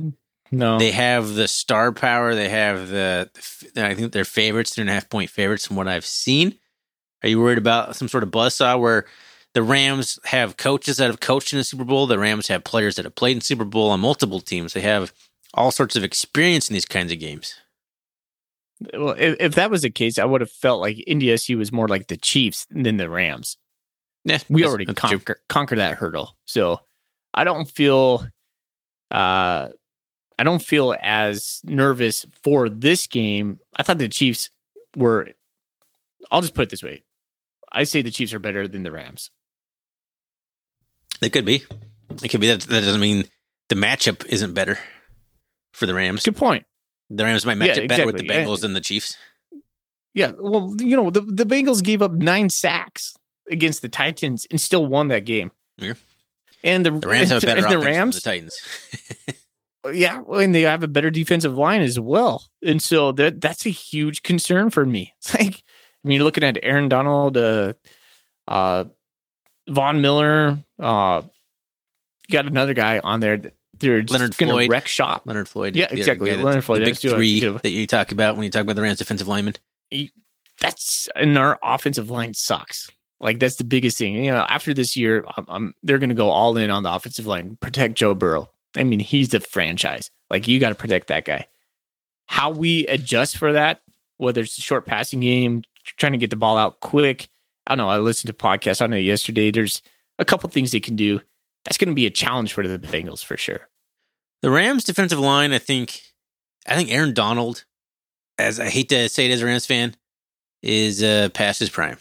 [SPEAKER 1] no,
[SPEAKER 2] they have the star power. They have the, I think they're favorites, three and a half point favorites from what I've seen. Are you worried about some sort of buzzsaw where the Rams have coaches that have coached in the Super Bowl? The Rams have players that have played in Super Bowl on multiple teams. They have all sorts of experience in these kinds of games.
[SPEAKER 1] Well, if, if that was the case, I would have felt like NDSU was more like the Chiefs than the Rams.
[SPEAKER 2] Yeah,
[SPEAKER 1] we already conquer, conquered that hurdle. So I don't feel uh I don't feel as nervous for this game. I thought the Chiefs were I'll just put it this way. I say the Chiefs are better than the Rams.
[SPEAKER 2] They could be. It could be that that doesn't mean the matchup isn't better for the Rams.
[SPEAKER 1] Good point.
[SPEAKER 2] The Rams might match yeah, up better exactly. with the Bengals than the Chiefs.
[SPEAKER 1] Yeah, well, you know, the, the Bengals gave up nine sacks against the Titans and still won that game.
[SPEAKER 2] Yeah.
[SPEAKER 1] And the,
[SPEAKER 2] the Rams have better
[SPEAKER 1] the Rams,
[SPEAKER 2] the Titans.
[SPEAKER 1] yeah, and they have a better defensive line as well. And so that that's a huge concern for me. It's like I mean, you're looking at Aaron Donald, uh, uh, Von Miller, uh, you got another guy on there they're just
[SPEAKER 2] Leonard
[SPEAKER 1] going
[SPEAKER 2] to
[SPEAKER 1] wreck shop.
[SPEAKER 2] Leonard Floyd.
[SPEAKER 1] Yeah, exactly. Leonard Floyd.
[SPEAKER 2] The big three that you talk about when you talk about the Rams defensive lineman.
[SPEAKER 1] That's and our offensive line sucks. Like that's the biggest thing. You know, after this year, I'm, I'm, they're going to go all in on the offensive line, protect Joe Burrow. I mean, he's the franchise. Like you got to protect that guy. How we adjust for that, whether it's a short passing game, trying to get the ball out quick. I don't know. I listened to podcasts on it yesterday. There's a couple things they can do. That's going to be a challenge for the Bengals for sure.
[SPEAKER 2] The Rams defensive line, I think, I think Aaron Donald, as I hate to say it as a Rams fan, is uh, past his prime.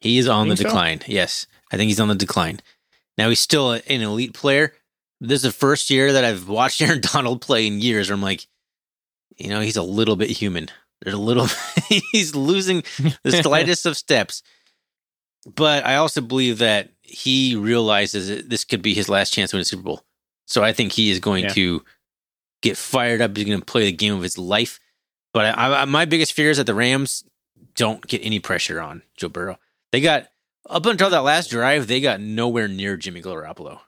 [SPEAKER 2] He is on the decline. So? Yes, I think he's on the decline. Now he's still an elite player. This is the first year that I've watched Aaron Donald play in years where I'm like, you know, he's a little bit human. There's a little, he's losing the slightest of steps. But I also believe that he realizes that this could be his last chance to win a Super Bowl. So I think he is going yeah. to get fired up. He's going to play the game of his life. But I, I, my biggest fear is that the Rams don't get any pressure on Joe Burrow. They got up until that last drive, they got nowhere near Jimmy Garoppolo.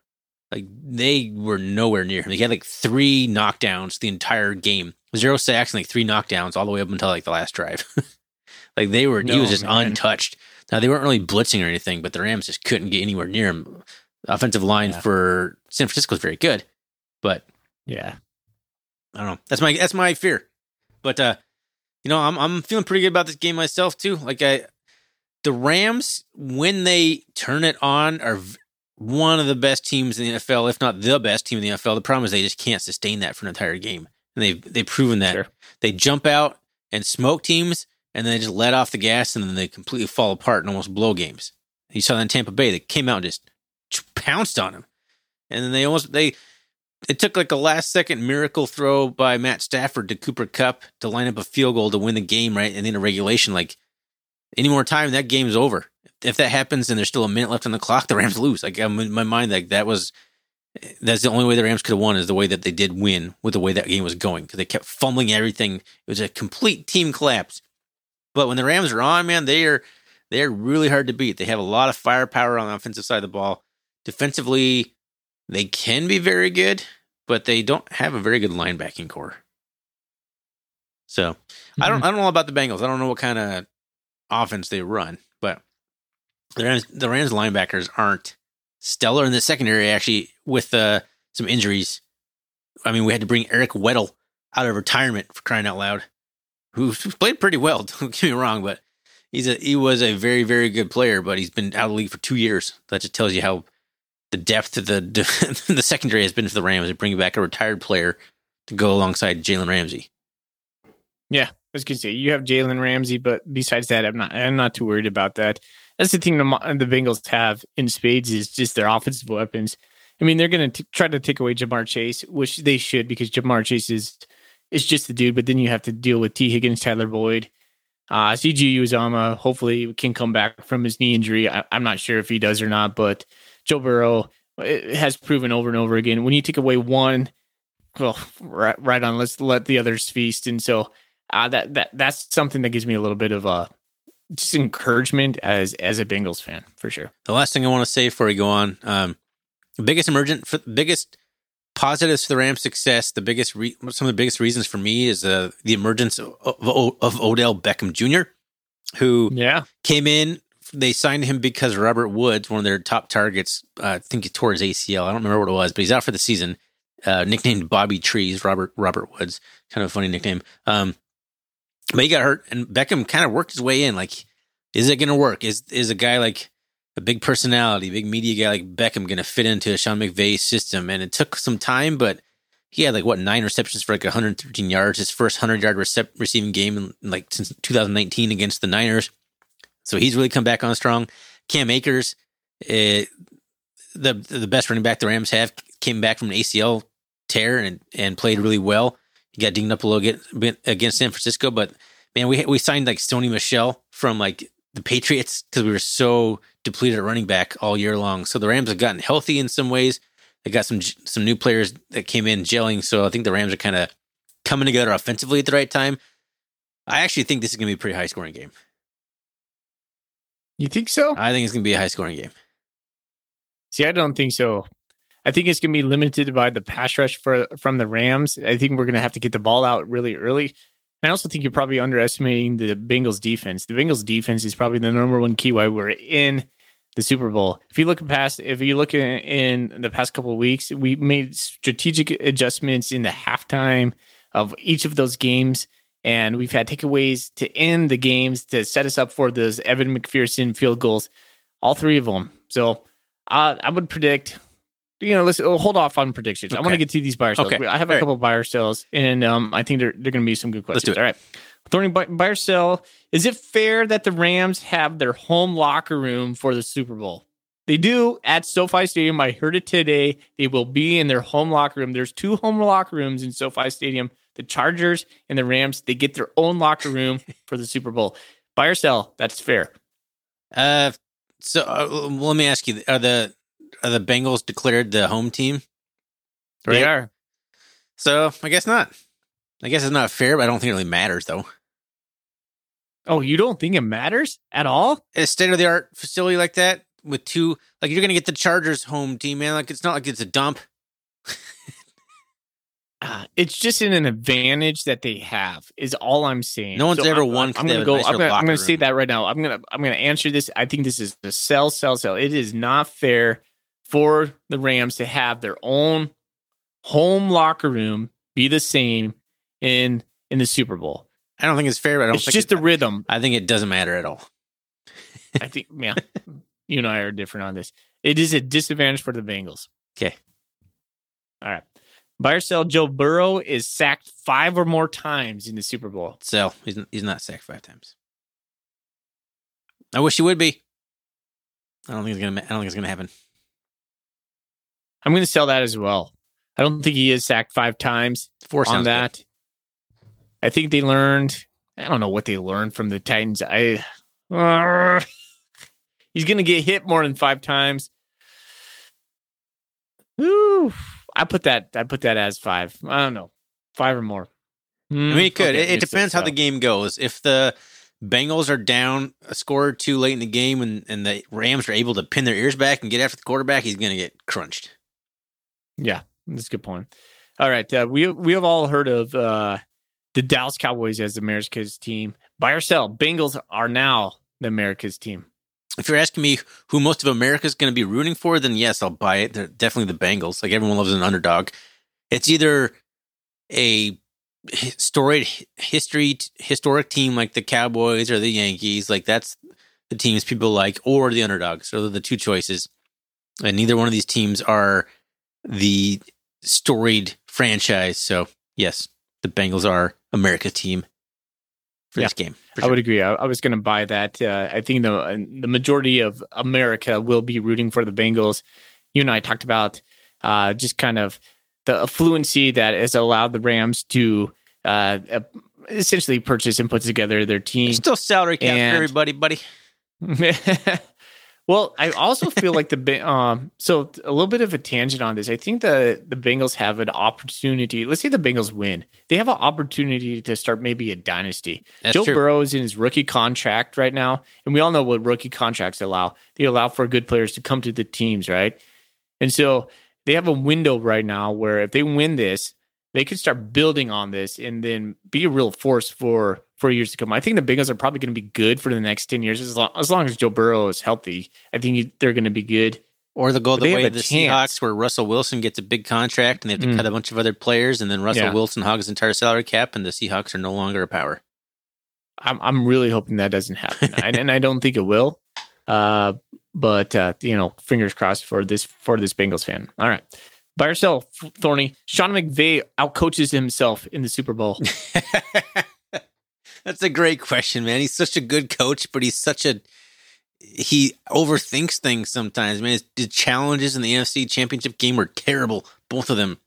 [SPEAKER 2] Like they were nowhere near him. They had like three knockdowns the entire game, zero sacks and like three knockdowns all the way up until like the last drive. like they were, no, he was just man. untouched. Now they weren't really blitzing or anything, but the Rams just couldn't get anywhere near him offensive line yeah. for San Francisco is very good, but
[SPEAKER 1] yeah,
[SPEAKER 2] I don't know. That's my that's my fear. But uh, you know, I'm I'm feeling pretty good about this game myself too. Like I, the Rams when they turn it on are one of the best teams in the NFL, if not the best team in the NFL. The problem is they just can't sustain that for an entire game, and they've they've proven that. Sure. They jump out and smoke teams, and then they just let off the gas, and then they completely fall apart and almost blow games. You saw that in Tampa Bay. They came out and just pounced on him. And then they almost they it took like a last second miracle throw by Matt Stafford to Cooper Kupp to line up a field goal to win the game, right? And then a regulation, like any more time, that game's over. If that happens and there's still a minute left on the clock, the Rams lose. Like I'm in my mind, like that was that's the only way the Rams could have won is the way that they did win with the way that game was going because they kept fumbling everything. It was a complete team collapse. But when the Rams are on, man, they are they are really hard to beat. They have a lot of firepower on the offensive side of the ball. Defensively, they can be very good, but they don't have a very good linebacking core. So I don't I don't know about the Bengals. I don't know what kind of offense they run, but the Rams, the Rams linebackers aren't stellar in the secondary. Actually, with uh, some injuries, I mean, we had to bring Eric Weddle out of retirement for crying out loud, who played pretty well. Don't get me wrong, but he's a he was a very very good player, but he's been out of the league for two years. That just tells you how the depth of the the secondary has been for the Rams. They bring back a retired player to go alongside Jalen Ramsey.
[SPEAKER 1] Yeah, as you can see, you have Jalen Ramsey, but besides that, I'm not. I'm not too worried about that. That's the thing the, the Bengals have in spades is just their offensive weapons. I mean, they're gonna try to take away Ja'Marr Chase, which they should because Ja'Marr Chase is is just the dude. But then you have to deal with Tee Higgins, Tyler Boyd, uh, CJ Uzomah. Hopefully, can come back from his knee injury. I, I'm not sure if he does or not, but Joe Burrow has proven over and over again when you take away one, well, right, right on. Let's let the others feast, and so uh, that that that's something that gives me a little bit of a just encouragement as as a Bengals fan for sure.
[SPEAKER 2] The last thing I want to say before we go on, um, biggest emergent, biggest positives for the Rams' success, the biggest re- some of the biggest reasons for me is uh, the emergence of, of, of Odell Beckham Jr., who
[SPEAKER 1] yeah
[SPEAKER 2] came in. They signed him because Robert Woods, one of their top targets, uh, I think he tore his ACL. I don't remember what it was, but he's out for the season. Uh, nicknamed Bobby Trees, Robert Robert Woods, kind of a funny nickname. Um, but he got hurt, and Beckham kind of worked his way in. Like, is it going to work? Is is a guy like a big personality, big media guy like Beckham going to fit into Sean McVay system? And it took some time, but he had like what nine receptions for like 113 yards, his first 100 yard recep- receiving game in, like since 2019 against the Niners. So he's really come back on strong. Cam Akers, uh, the the best running back the Rams have, came back from an ACL tear and and played really well. He got dinged up a little bit against San Francisco, but man, we we signed like Sony Michel from like the Patriots because we were so depleted at running back all year long. So the Rams have gotten healthy in some ways. They got some some new players that came in gelling. So I think the Rams are kind of coming together offensively at the right time. I actually think this is going to be a pretty high scoring game.
[SPEAKER 1] You think so?
[SPEAKER 2] I think it's going to be a high scoring game.
[SPEAKER 1] See, I don't think so. I think it's going to be limited by the pass rush for from the Rams. I think we're going to have to get the ball out really early. I also think you're probably underestimating the Bengals defense. The Bengals defense is probably the number one key why we're in the Super Bowl. If you look past, if you look in, in the past couple of weeks, we made strategic adjustments in the halftime of each of those games, and we've had takeaways to end the games to set us up for those Evan McPherson field goals, all three of them. So uh, I would predict you know, let's oh, hold off on predictions. Okay. I want to get to these buyer sales. Okay. I have a All couple right. buyer sales, and um, I think they're they're going to be some good questions.
[SPEAKER 2] Let's do it.
[SPEAKER 1] All right, Thorny buyer sell. Is it fair that the Rams have their home locker room for the Super Bowl? They do at SoFi Stadium. I heard it today. They will be in their home locker room. There's two home locker rooms in SoFi Stadium. The Chargers and the Rams. They get their own locker room for the Super Bowl. Buy or sell? That's fair.
[SPEAKER 2] Uh, so uh, let me ask you: Are the are the Bengals declared the home team?
[SPEAKER 1] Right? They are.
[SPEAKER 2] So I guess not. I guess it's not fair, but I don't think it really matters though.
[SPEAKER 1] Oh, you don't think it matters at all?
[SPEAKER 2] A state of the art facility like that with two, like you're gonna get the Chargers home team, man. Like it's not like it's a dump.
[SPEAKER 1] uh, it's just an, an advantage that they have. Is all I'm saying.
[SPEAKER 2] No one's so ever
[SPEAKER 1] I'm,
[SPEAKER 2] won.
[SPEAKER 1] I'm gonna go. I'm gonna, I'm gonna say that right now. I'm gonna I'm gonna answer this. I think this is the sell, sell, sell. It is not fair for the Rams to have their own home locker room be the same in in the Super Bowl.
[SPEAKER 2] I don't think it's fair. But I don't
[SPEAKER 1] it's just
[SPEAKER 2] the
[SPEAKER 1] rhythm.
[SPEAKER 2] I think it doesn't matter at all.
[SPEAKER 1] I think, yeah, you and I are different on this. It is a disadvantage for the Bengals.
[SPEAKER 2] Okay.
[SPEAKER 1] All right. Buy or sell. Joe Burrow is sacked five or more times in the Super Bowl.
[SPEAKER 2] Sell. He's he's not sacked five times. I wish he would be. I don't think it's gonna. I don't think it's gonna happen.
[SPEAKER 1] I'm going to sell that as well. I don't think he is sacked five times
[SPEAKER 2] Four
[SPEAKER 1] on that. Good. I think they learned. I don't know what they learned from the Titans. I uh, he's going to get hit more than five times. Ooh, I put that. I put that as five. I don't know, five or more.
[SPEAKER 2] Mm, I mean, it could. Okay, it, it depends how the game goes. If the Bengals are down a score or two late in the game and, and the Rams are able to pin their ears back and get after the quarterback, he's going to get crunched.
[SPEAKER 1] Yeah, that's a good point. All right, uh, we we have all heard of uh, the Dallas Cowboys as the America's team. Buy or sell. Bengals are now the America's team.
[SPEAKER 2] If you're asking me who most of America is going to be rooting for, then yes, I'll buy it. They're definitely the Bengals. Like everyone loves an underdog. It's either a storied history historic team like the Cowboys or the Yankees, like that's the teams people like, or the underdogs. So the two choices. And neither one of these teams are the storied franchise. So yes, the Bengals are America's team for
[SPEAKER 1] Yeah,
[SPEAKER 2] this game. for
[SPEAKER 1] I would agree. I, I was going to buy that. Uh, I think the the majority of America will be rooting for the Bengals. You and I talked about uh, just kind of the affluency that has allowed the Rams to uh, uh, essentially purchase and put together their team.
[SPEAKER 2] Still salary cap
[SPEAKER 1] And-
[SPEAKER 2] for everybody, buddy.
[SPEAKER 1] well, I also feel like the um so a little bit of a tangent on this. I think the the Bengals have an opportunity. Let's say the Bengals win. They have an opportunity to start maybe a dynasty.
[SPEAKER 2] That's
[SPEAKER 1] Joe
[SPEAKER 2] true.
[SPEAKER 1] Burrow is in his rookie contract right now, and we all know what rookie contracts allow. They allow for good players to come to the teams, right? And so they have a window right now where if they win this, they can start building on this and then be a real force for for years to come. I think the Bengals are probably going to be good for the next ten years as long as, long as Joe Burrow is healthy. I think they're going to be good.
[SPEAKER 2] Or they'll go
[SPEAKER 1] But
[SPEAKER 2] the way of the
[SPEAKER 1] chance.
[SPEAKER 2] Seahawks, where Russell Wilson gets a big contract and they have to
[SPEAKER 1] Mm.
[SPEAKER 2] cut a bunch of other players, and then Russell
[SPEAKER 1] Yeah.
[SPEAKER 2] Wilson hogs entire salary cap, and the Seahawks are no longer a power.
[SPEAKER 1] I'm I'm really hoping that doesn't happen, and, and I don't think it will. Uh, but uh, you know, fingers crossed for this for this Bengals fan. All right, by yourself, Thorny. Sean McVay outcoaches himself in the Super Bowl.
[SPEAKER 2] That's a great question, man. He's such a good coach, but he's such a he overthinks things sometimes, man. His challenges in the NFC Championship game were terrible, both of them.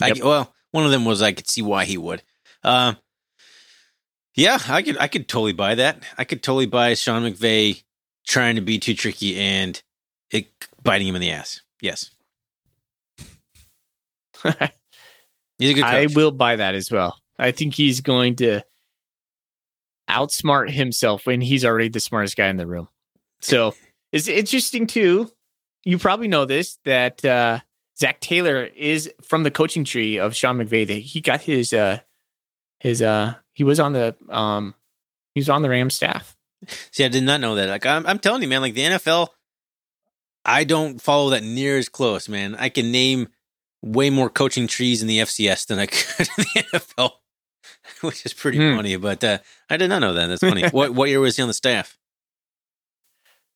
[SPEAKER 1] Yep.
[SPEAKER 2] I, well, one of them was I could see why he would. Um, yeah, I could I could totally buy that. I could totally buy Sean McVay trying to be too tricky and it biting him in the ass. Yes, he's a good
[SPEAKER 1] I will buy that as well. I think he's going to outsmart himself when he's already the smartest guy in the room. So it's interesting too. You probably know this that uh, Zac Taylor is from the coaching tree of Sean McVay. That he got his uh, his uh, he was on the um, he was on the Rams staff.
[SPEAKER 2] See, I did not know that. Like, I'm, I'm telling you, man. Like the NFL, I don't follow that near as close, man. I can name way more coaching trees in the FCS than I could in the NFL, which is pretty
[SPEAKER 1] Hmm.
[SPEAKER 2] funny. But uh, I did not know that. That's funny. what what year was he on the staff?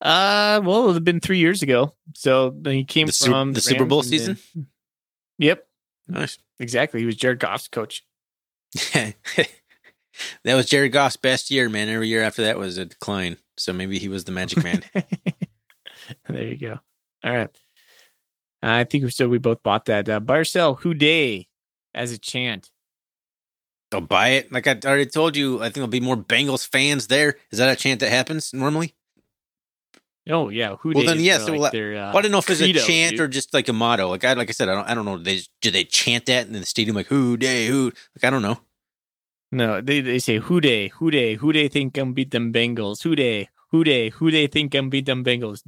[SPEAKER 1] Uh, well, it had been three years ago. So he came
[SPEAKER 2] The, Su-
[SPEAKER 1] from
[SPEAKER 2] the Super Bowl season.
[SPEAKER 1] then- yep,
[SPEAKER 2] Nice.
[SPEAKER 1] exactly. He was Jared Goff's coach.
[SPEAKER 2] that was Jared Goff's best year, man. Every year after that was a decline. So maybe he was the magic man.
[SPEAKER 1] there you go. All right. I think we so. We both bought that. Uh, buy or sell, Who Dey as a chant.
[SPEAKER 2] I'll buy it. Like I already told you, I think there'll be more Bengals fans there. Is that a chant that happens normally?
[SPEAKER 1] Oh yeah, who
[SPEAKER 2] Well, then, yes,
[SPEAKER 1] kinda
[SPEAKER 2] well,
[SPEAKER 1] like uh,
[SPEAKER 2] I don't know if it's a chant
[SPEAKER 1] dude.
[SPEAKER 2] or just like a motto. Like I like I said, I don't I don't know. They do they chant that in the stadium like Who Dey who like I don't know.
[SPEAKER 1] no. They they say Who Dey, Who Dey, who they think can beat them Bengals, Who Dey, Who Dey, who they think can beat them Bengals.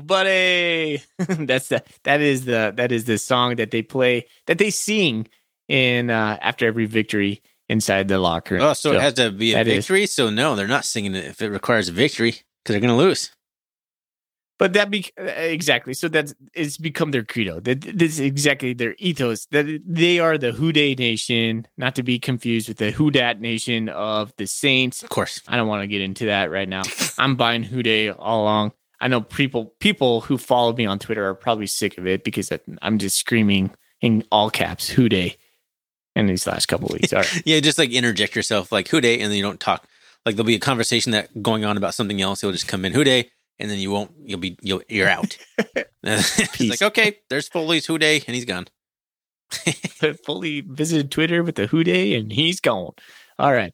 [SPEAKER 1] Nobody. That's the that is the that is the song that they play that they sing in uh, after every victory inside the locker room.
[SPEAKER 2] Oh, so, it has to be a
[SPEAKER 1] that is-
[SPEAKER 2] victory. So no, they're not singing it if it requires a victory because they're gonna lose.
[SPEAKER 1] But that be exactly so that's it's become their credo. That this is exactly their ethos. That they are the Who Dey Nation, not to be confused with the Who Dat Nation of the Saints.
[SPEAKER 2] Of course.
[SPEAKER 1] I don't want to get into that right now. I'm buying Who Dey all along. I know people people who follow me on Twitter are probably sick of it because I'm just screaming in all caps Who Dey in these last couple of weeks. All right.
[SPEAKER 2] Yeah, just like interject yourself like Who Dey, and then you don't talk. Like there'll be a conversation that going on about something else. He'll just come in Who Dey, and then you won't. You'll be you'll you're out. it's like okay, there's Foley's Who Dey, and he's gone.
[SPEAKER 1] Foley visited Twitter with the Who Dey and he's gone. All right.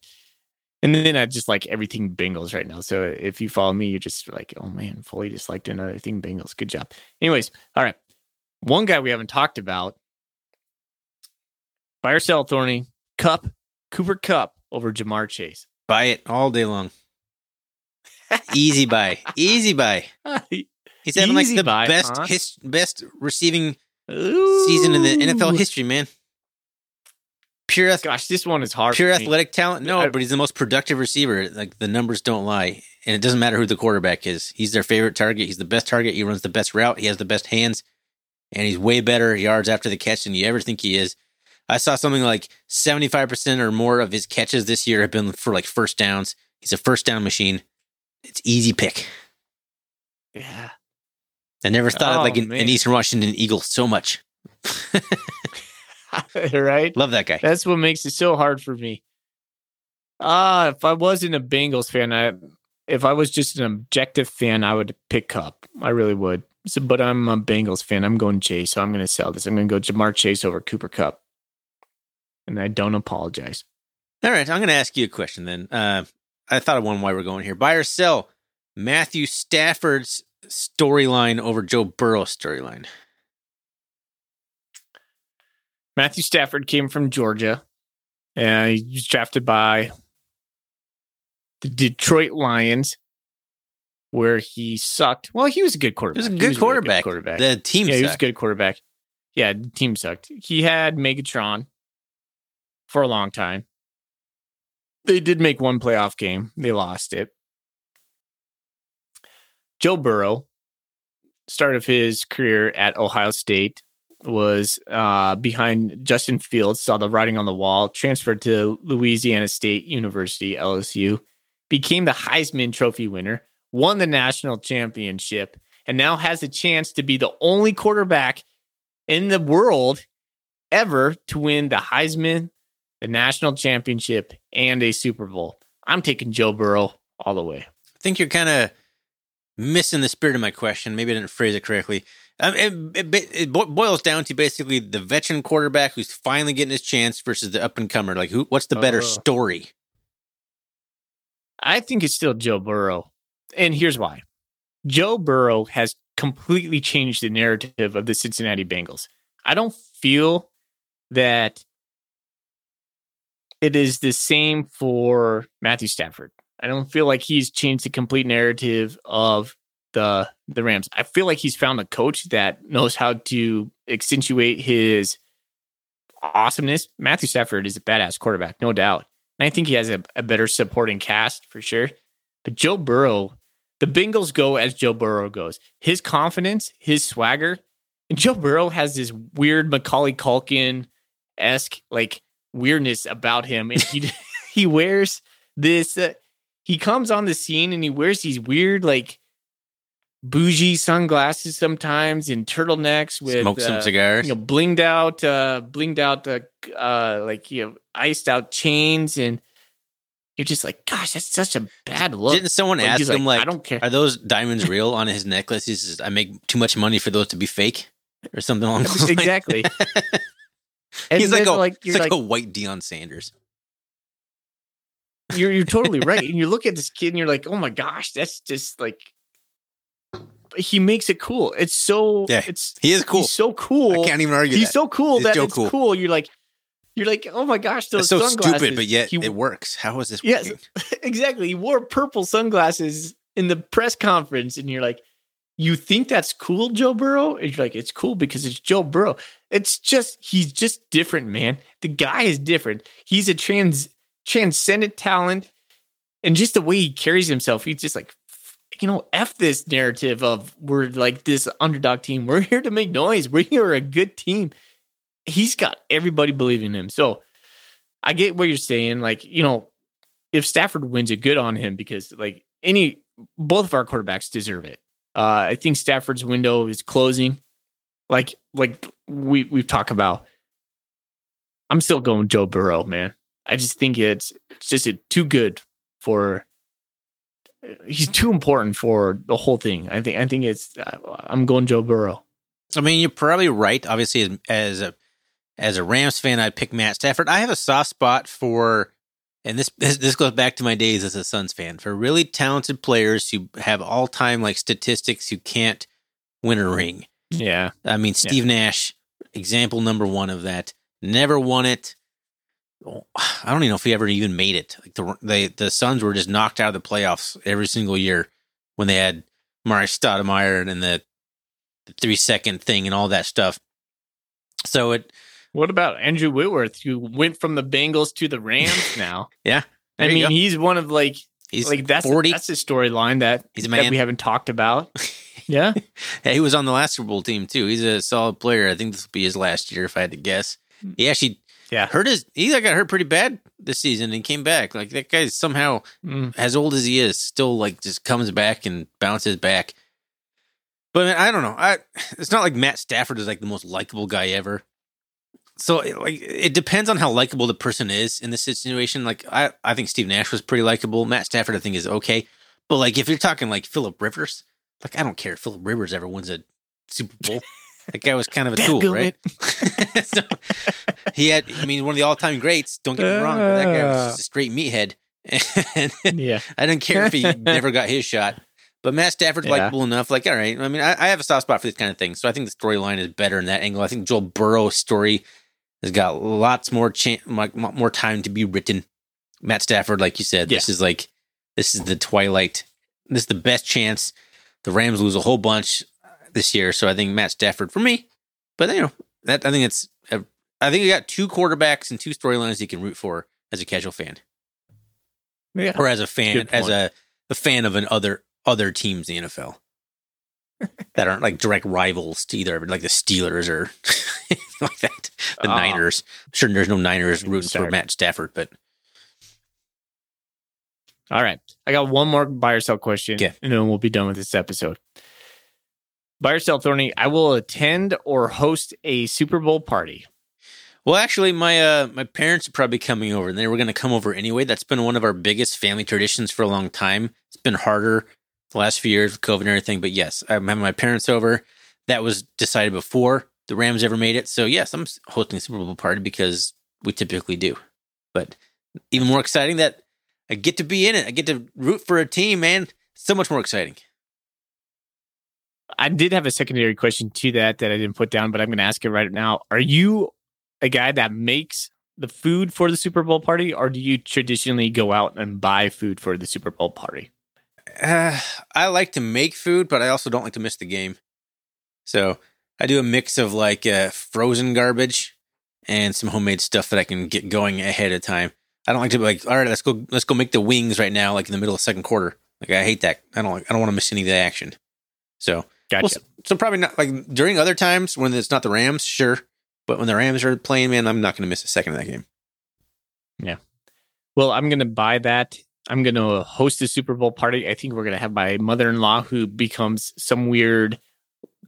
[SPEAKER 1] And then I just like everything Bengals right now. So if you follow me, you're just like, oh man, Foley just liked another thing Bengals. Good job. Anyways, all right. One guy we haven't talked about. Buy or sell, Thorny. Kupp, Cooper Kupp over Ja'Marr Chase.
[SPEAKER 2] Buy it all day long. Easy buy, easy buy. He's having like the
[SPEAKER 1] buy,
[SPEAKER 2] best
[SPEAKER 1] huh?
[SPEAKER 2] his, best receiving season in the NFL history, man. pure ath-
[SPEAKER 1] Gosh, this one is hard.
[SPEAKER 2] pure athletic talent. No,
[SPEAKER 1] I-
[SPEAKER 2] but he's the most productive receiver. Like the numbers don't lie, and it doesn't matter who the quarterback is. He's their favorite target. He's the best target. He runs the best route. He has the best hands, and he's way better yards after the catch than you ever think he is. I saw something like seventy five percent or more of his catches this year have been for like first downs. He's a first down machine. It's easy pick.
[SPEAKER 1] Yeah.
[SPEAKER 2] I never thought
[SPEAKER 1] Oh,
[SPEAKER 2] of like an, an. Eastern Washington Eagle so much.
[SPEAKER 1] right?
[SPEAKER 2] Love that guy.
[SPEAKER 1] That's what makes it so hard for me. Ah, if I wasn't a Bengals fan, I if I was just an objective fan, I would pick Kupp. I really would. So, but I'm a Bengals fan. I'm going Chase, so I'm going to sell this. I'm going to go Ja'Marr Chase over Cooper Kupp, and I don't apologize.
[SPEAKER 2] All right, I'm going to ask you a question then. Uh, I thought of one while we're going here. Buy or sell Matthew Stafford's storyline over Joe Burrow's storyline.
[SPEAKER 1] Matthew Stafford came from Georgia, and he was drafted by the Detroit Lions, where he sucked. Well, he was a good quarterback.
[SPEAKER 2] He was a good
[SPEAKER 1] really
[SPEAKER 2] quarterback.
[SPEAKER 1] quarterback.
[SPEAKER 2] The team
[SPEAKER 1] yeah, he was a good quarterback. Yeah, the team sucked. He had Megatron for a long time. They did make one playoff game. They lost it. Joe Burrow, start of his career at Ohio State, was uh, behind Justin Fields, saw the writing on the wall, transferred to Louisiana State University, LSU, became the Heisman Trophy winner, won the national championship, and now has a chance to be the only quarterback in the world ever to win the Heisman, the national championship, and a Super Bowl. I'm taking Joe Burrow all the way.
[SPEAKER 2] I think you're kind of missing the spirit of my question. Maybe I didn't phrase it correctly. Um, it, it, it boils down to basically the veteran quarterback who's finally getting his chance versus the up and comer. Like, who? What's the better
[SPEAKER 1] Oh.
[SPEAKER 2] story?
[SPEAKER 1] I think it's still Joe Burrow. And here's why Joe Burrow has completely changed the narrative of the Cincinnati Bengals. I don't feel that it is the same for Matthew Stafford. I don't feel like he's changed the complete narrative of the the Rams. I feel like he's found a coach that knows how to accentuate his awesomeness. Matthew Stafford is a badass quarterback, no doubt. And I think he has a, a better supporting cast for sure. But Joe Burrow, the Bengals go as Joe Burrow goes. His confidence, his swagger, and Joe Burrow has this weird Macaulay Culkin esque like weirdness about him, and he he wears this. Uh, he comes on the scene and he wears these weird like bougie sunglasses sometimes and turtlenecks with
[SPEAKER 2] Smoke some
[SPEAKER 1] uh,
[SPEAKER 2] cigars.
[SPEAKER 1] you know, blinged out, uh, blinged out, uh, uh, like you know, iced out chains, and you're just like, gosh, that's such a bad look.
[SPEAKER 2] Didn't someone
[SPEAKER 1] Like,
[SPEAKER 2] ask him like,
[SPEAKER 1] I don't care.
[SPEAKER 2] "Are those diamonds real on his necklace?" He says, "I make too much money for those to be fake." Or something along those lines.
[SPEAKER 1] exactly. And
[SPEAKER 2] He's like a
[SPEAKER 1] like you're
[SPEAKER 2] like,
[SPEAKER 1] like,
[SPEAKER 2] a white Deion Sanders.
[SPEAKER 1] you're you're totally right. And you look at this kid and you're like, oh my gosh, that's just like he makes it cool. It's so
[SPEAKER 2] Yeah,
[SPEAKER 1] it's
[SPEAKER 2] He is cool.
[SPEAKER 1] he's so cool.
[SPEAKER 2] I can't even argue
[SPEAKER 1] he's
[SPEAKER 2] that.
[SPEAKER 1] so cool
[SPEAKER 2] He's
[SPEAKER 1] that
[SPEAKER 2] Joe
[SPEAKER 1] it's
[SPEAKER 2] cool.
[SPEAKER 1] cool. You're like you're like, oh my gosh, those
[SPEAKER 2] It's so
[SPEAKER 1] sunglasses.
[SPEAKER 2] stupid, but yet
[SPEAKER 1] He-
[SPEAKER 2] it works. How is this
[SPEAKER 1] Yes.
[SPEAKER 2] working?
[SPEAKER 1] exactly. He wore purple sunglasses in the press conference, and you're like, you think that's cool, Joe Burrow? And you're like, it's cool because it's Joe Burrow. It's just he's just different, man. The guy is different. He's a trans transcendent talent, and just the way he carries himself, he's just like, you know, f this narrative of we're like this underdog team. We're here to make noise. We are here a good team. He's got everybody believing him. So I get what you're saying. Like, you know, if Stafford wins it, good on him because like any both of our quarterbacks deserve it. Uh, I think Stafford's window is closing. Like like we we've talked about. I'm still going Joe Burrow, man. I just think it's it's just a, too good for. He's too important for the whole thing. I think I think it's. I'm going Joe Burrow.
[SPEAKER 2] I mean, you're probably right. Obviously, as, as a as a Rams fan, I'd pick Matt Stafford. I have a soft spot for, and this, this goes back to my days as a Suns fan for really talented players who have all time like statistics who can't win a ring.
[SPEAKER 1] Yeah,
[SPEAKER 2] I mean, Steve Nash, example number one of that. Never won it. Oh, I don't even know if he ever even made it. Like the they, the Suns were just knocked out of the playoffs every single year when they had Amar'e Stoudemire and the, the three second thing and all that stuff. So it
[SPEAKER 1] What about Andrew Whitworth, who went from the Bengals to the Rams now?
[SPEAKER 2] Yeah,
[SPEAKER 1] I mean, he's one of like
[SPEAKER 2] He's
[SPEAKER 1] like that's
[SPEAKER 2] 40.
[SPEAKER 1] that's a storyline that that we haven't talked about. yeah,
[SPEAKER 2] Yeah, he was on the last Super Bowl team too. He's a solid player. I think this will be his last year, if I had to guess. He actually
[SPEAKER 1] yeah.
[SPEAKER 2] hurt his. He got hurt pretty bad this season and came back. Like that guy somehow,
[SPEAKER 1] Mm.
[SPEAKER 2] as old as he is, still like just comes back and bounces back. But I don't know. I it's not like Matt Stafford is like the most likable guy ever. So like it depends on how likable the person is in this situation. Like I, I think Steve Nash was pretty likable. Matt Stafford I think is okay. But like if you're talking like Philip Rivers, like I don't care if Philip Rivers ever wins a Super Bowl. that guy was kind of a tool, right? so, he had I mean one of the all time greats, don't get me wrong, but that guy was just uh. a straight meathead. And
[SPEAKER 1] yeah,
[SPEAKER 2] I didn't care if he never got his shot. But Matt Stafford's
[SPEAKER 1] Yeah.
[SPEAKER 2] likable enough. Like, all right. I mean, I, I have a soft spot for this kind of thing. So I think the storyline is better in that angle. I think Joel Burrow's story has got lots more chan like, more time to be written. Matt Stafford, like you said, this is like this is the twilight. This is the best chance. The Rams lose a whole bunch uh, this year. So I think Matt Stafford for me. But you know, that I think it's uh, I think you got two quarterbacks and two storylines you can root for as a casual fan
[SPEAKER 1] yeah.
[SPEAKER 2] or as a fan, as a, a fan of an other other teams in the NFL that aren't like direct rivals to either like the Steelers or like that. The
[SPEAKER 1] Oh.
[SPEAKER 2] Niners. I'm sure there's no Niners rooting for Matt Stafford, but
[SPEAKER 1] All right. I got one more buy or sell question,
[SPEAKER 2] Okay.
[SPEAKER 1] and then we'll be done with this episode. Buy or sell, Thorny. I will attend or host a Super Bowl party.
[SPEAKER 2] well, actually, my uh my parents are probably coming over, and they were going to come over anyway. That's been one of our biggest family traditions for a long time. It's been harder the last few years with COVID and everything, but yes, I'm having my parents over. That was decided before the Rams ever made it. So yes, I'm hosting a Super Bowl party because we typically do. But even more exciting that I get to be in it. I get to root for a team, man. So much more exciting.
[SPEAKER 1] I did have a secondary question to that that I didn't put down, but I'm going to ask it right now. Are you a guy that makes the food for the Super Bowl party, or do you traditionally go out and buy food for the Super Bowl party?
[SPEAKER 2] Uh, I like to make food, but I also don't like to miss the game. So I do a mix of like uh, frozen garbage and some homemade stuff that I can get going ahead of time. I don't like to be like, all right, let's go, let's go make the wings right now, like in the middle of second quarter. Like I hate that. I don't, like, I don't want to miss any of the action. So,
[SPEAKER 1] Gotcha.
[SPEAKER 2] well, so, so probably not like during other times when it's not the Rams, sure. But when the Rams are playing, man, I'm not going to miss a second of that game. Yeah.
[SPEAKER 1] Well, I'm going to buy that. I'm going to host a Super Bowl party. I think we're going to have my mother-in-law who becomes some weird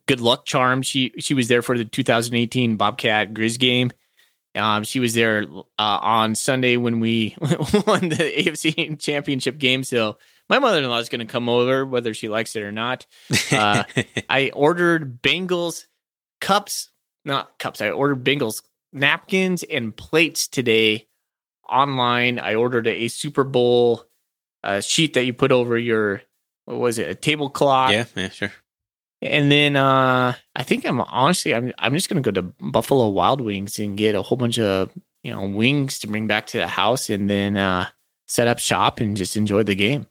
[SPEAKER 1] good luck charm. She she was there for the 2018 Bobcat Grizz game. Um, she was there uh, on Sunday when we won the AFC Championship game. So my mother-in-law is going to come over whether she likes it or not. Uh, I ordered Bengals cups, not cups. I ordered Bengals napkins and plates today online. I ordered a Super Bowl uh, sheet that you put over your what was it, a tablecloth?
[SPEAKER 2] yeah, yeah, sure.
[SPEAKER 1] And then uh, I think I'm honestly I'm I'm just gonna go to Buffalo Wild Wings and get a whole bunch of you know wings to bring back to the house, and then uh, set up shop and just enjoy the game.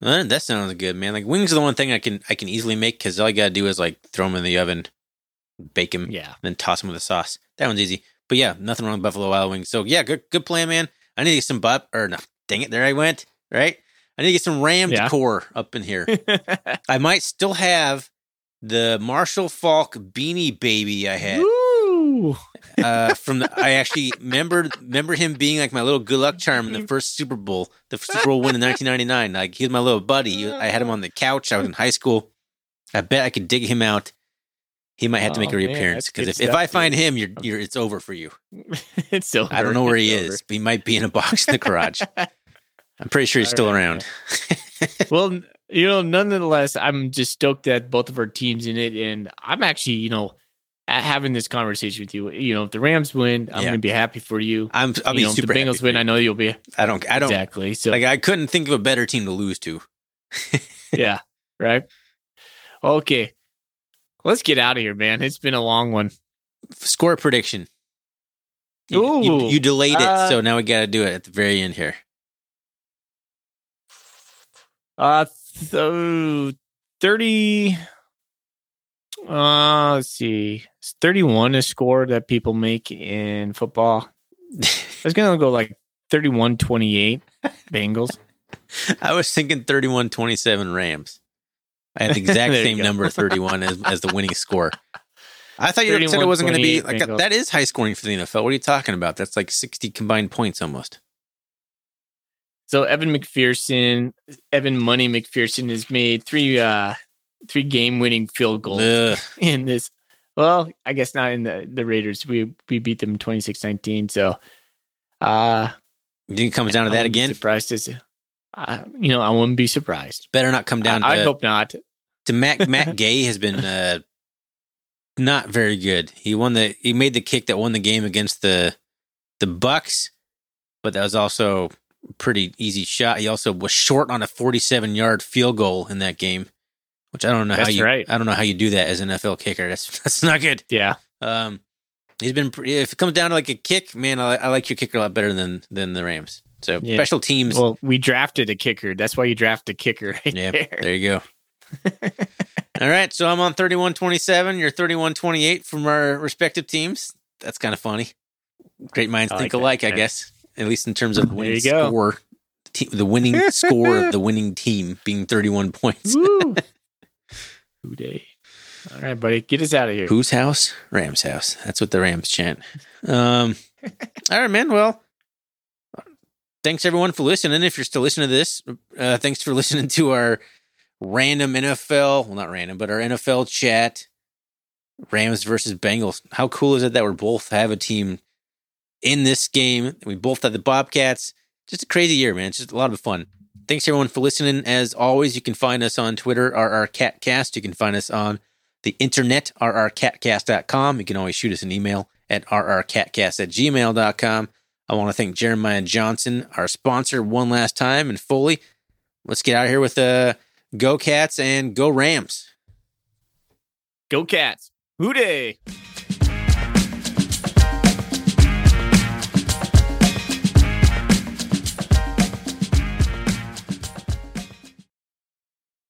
[SPEAKER 2] Uh, that sounds good, man. Like wings are the one thing I can I can easily make because all I gotta do is like throw them in the oven, bake them,
[SPEAKER 1] Yeah,
[SPEAKER 2] then toss them with a sauce. That one's easy. But yeah, nothing wrong with Buffalo Wild Wings. So yeah, good good plan, man. I need to get some butt or no, dang it, there I went. Right, I need to get some Ram
[SPEAKER 1] Yeah.
[SPEAKER 2] decor up in here. I might still have the Marshall Faulk beanie baby I had uh, from the. I actually remember remember him being like my little good luck charm in the first Super Bowl, the Super Bowl win in 1999. Like he was my little buddy. I had him on the couch. I was in high school. I bet I could dig him out. He might have to make a
[SPEAKER 1] Oh,
[SPEAKER 2] reappearance because if, if I find him, you're, you're it's over for you.
[SPEAKER 1] it's so
[SPEAKER 2] I don't know where he is, but he might be in a box in the garage. I'm pretty sure he's still
[SPEAKER 1] right,
[SPEAKER 2] around.
[SPEAKER 1] well, you know, nonetheless, I'm just stoked that both of our teams in it, and I'm actually, you know, having this conversation with you. You know, if the Rams win, I'm
[SPEAKER 2] Yeah.
[SPEAKER 1] going to be happy for you.
[SPEAKER 2] I'm I'll
[SPEAKER 1] you
[SPEAKER 2] be
[SPEAKER 1] know, if
[SPEAKER 2] super
[SPEAKER 1] the Bengals win. I know you'll be
[SPEAKER 2] I don't I don't
[SPEAKER 1] exactly. So
[SPEAKER 2] like I couldn't think of a better team to lose to.
[SPEAKER 1] yeah, right. Okay, let's get out of here, man. It's been a long one.
[SPEAKER 2] Score prediction. You, you, you delayed it,
[SPEAKER 1] uh,
[SPEAKER 2] so now we got to do it at the very end here.
[SPEAKER 1] Uh, so 30. Uh, let's see. It's 31 a score that people make in football. I was going to go like 31 28 Bengals.
[SPEAKER 2] I was thinking 31 27 Rams. I had the exact same number 31 as, as the winning score. I thought you said it wasn't going to be like Bengals. that is high scoring for the NFL. What are you talking about? That's like 60 combined points almost.
[SPEAKER 1] So Evan McPherson, Evan Money McPherson has made three uh three game winning field goals Ugh. in this. Well, I guess not in the the Raiders. We we beat them 26-19. So uh
[SPEAKER 2] you think it comes down to that again?
[SPEAKER 1] Surprised as uh, you know, I wouldn't be surprised.
[SPEAKER 2] Better not come down.
[SPEAKER 1] I, to, I hope not.
[SPEAKER 2] To Matt Matt Gay has been uh, not very good. He won the he made the kick that won the game against the the Bucs, but that was also pretty easy shot. He also was short on a 47 yard field goal in that game, which I don't know
[SPEAKER 1] that's
[SPEAKER 2] how you
[SPEAKER 1] right.
[SPEAKER 2] I don't know how you do that as an NFL kicker. That's that's not good.
[SPEAKER 1] Yeah.
[SPEAKER 2] Um, he's been pretty, if it comes down to like a kick, man, I, I like your kicker a lot better than than the Rams. So yeah. special teams.
[SPEAKER 1] Well, we drafted a kicker. That's why you draft a kicker. Right yeah. There.
[SPEAKER 2] there you go. All right, so I'm on 31-27. You're 31-28 from our respective teams. That's kind of funny. Great minds I think like alike, that. I guess at least in terms of the winning score. The winning score of the winning team being 31 points. Woo.
[SPEAKER 1] day. All right, buddy, get us out of here.
[SPEAKER 2] Whose house? Rams' house. That's what the Rams chant. Um, all right, man. Well, thanks everyone for listening. If you're still listening to this, uh, thanks for listening to our random NFL, well, not random, but our NFL chat. Rams versus Bengals. How cool is it that we're both have a team in this game. We both had the Bobcats. Just a crazy year, man. It's just a lot of fun. Thanks everyone for listening. As always, you can find us on Twitter, RRCatcast. You can find us on the internet, rrcatcast.com. You can always shoot us an email at rrcatcast at gmail.com. I want to thank Jeremiah Johnson, our sponsor, one last time, and Foley. Let's get out of here with uh, Go Cats and Go Rams.
[SPEAKER 1] Go Cats. Who Dey.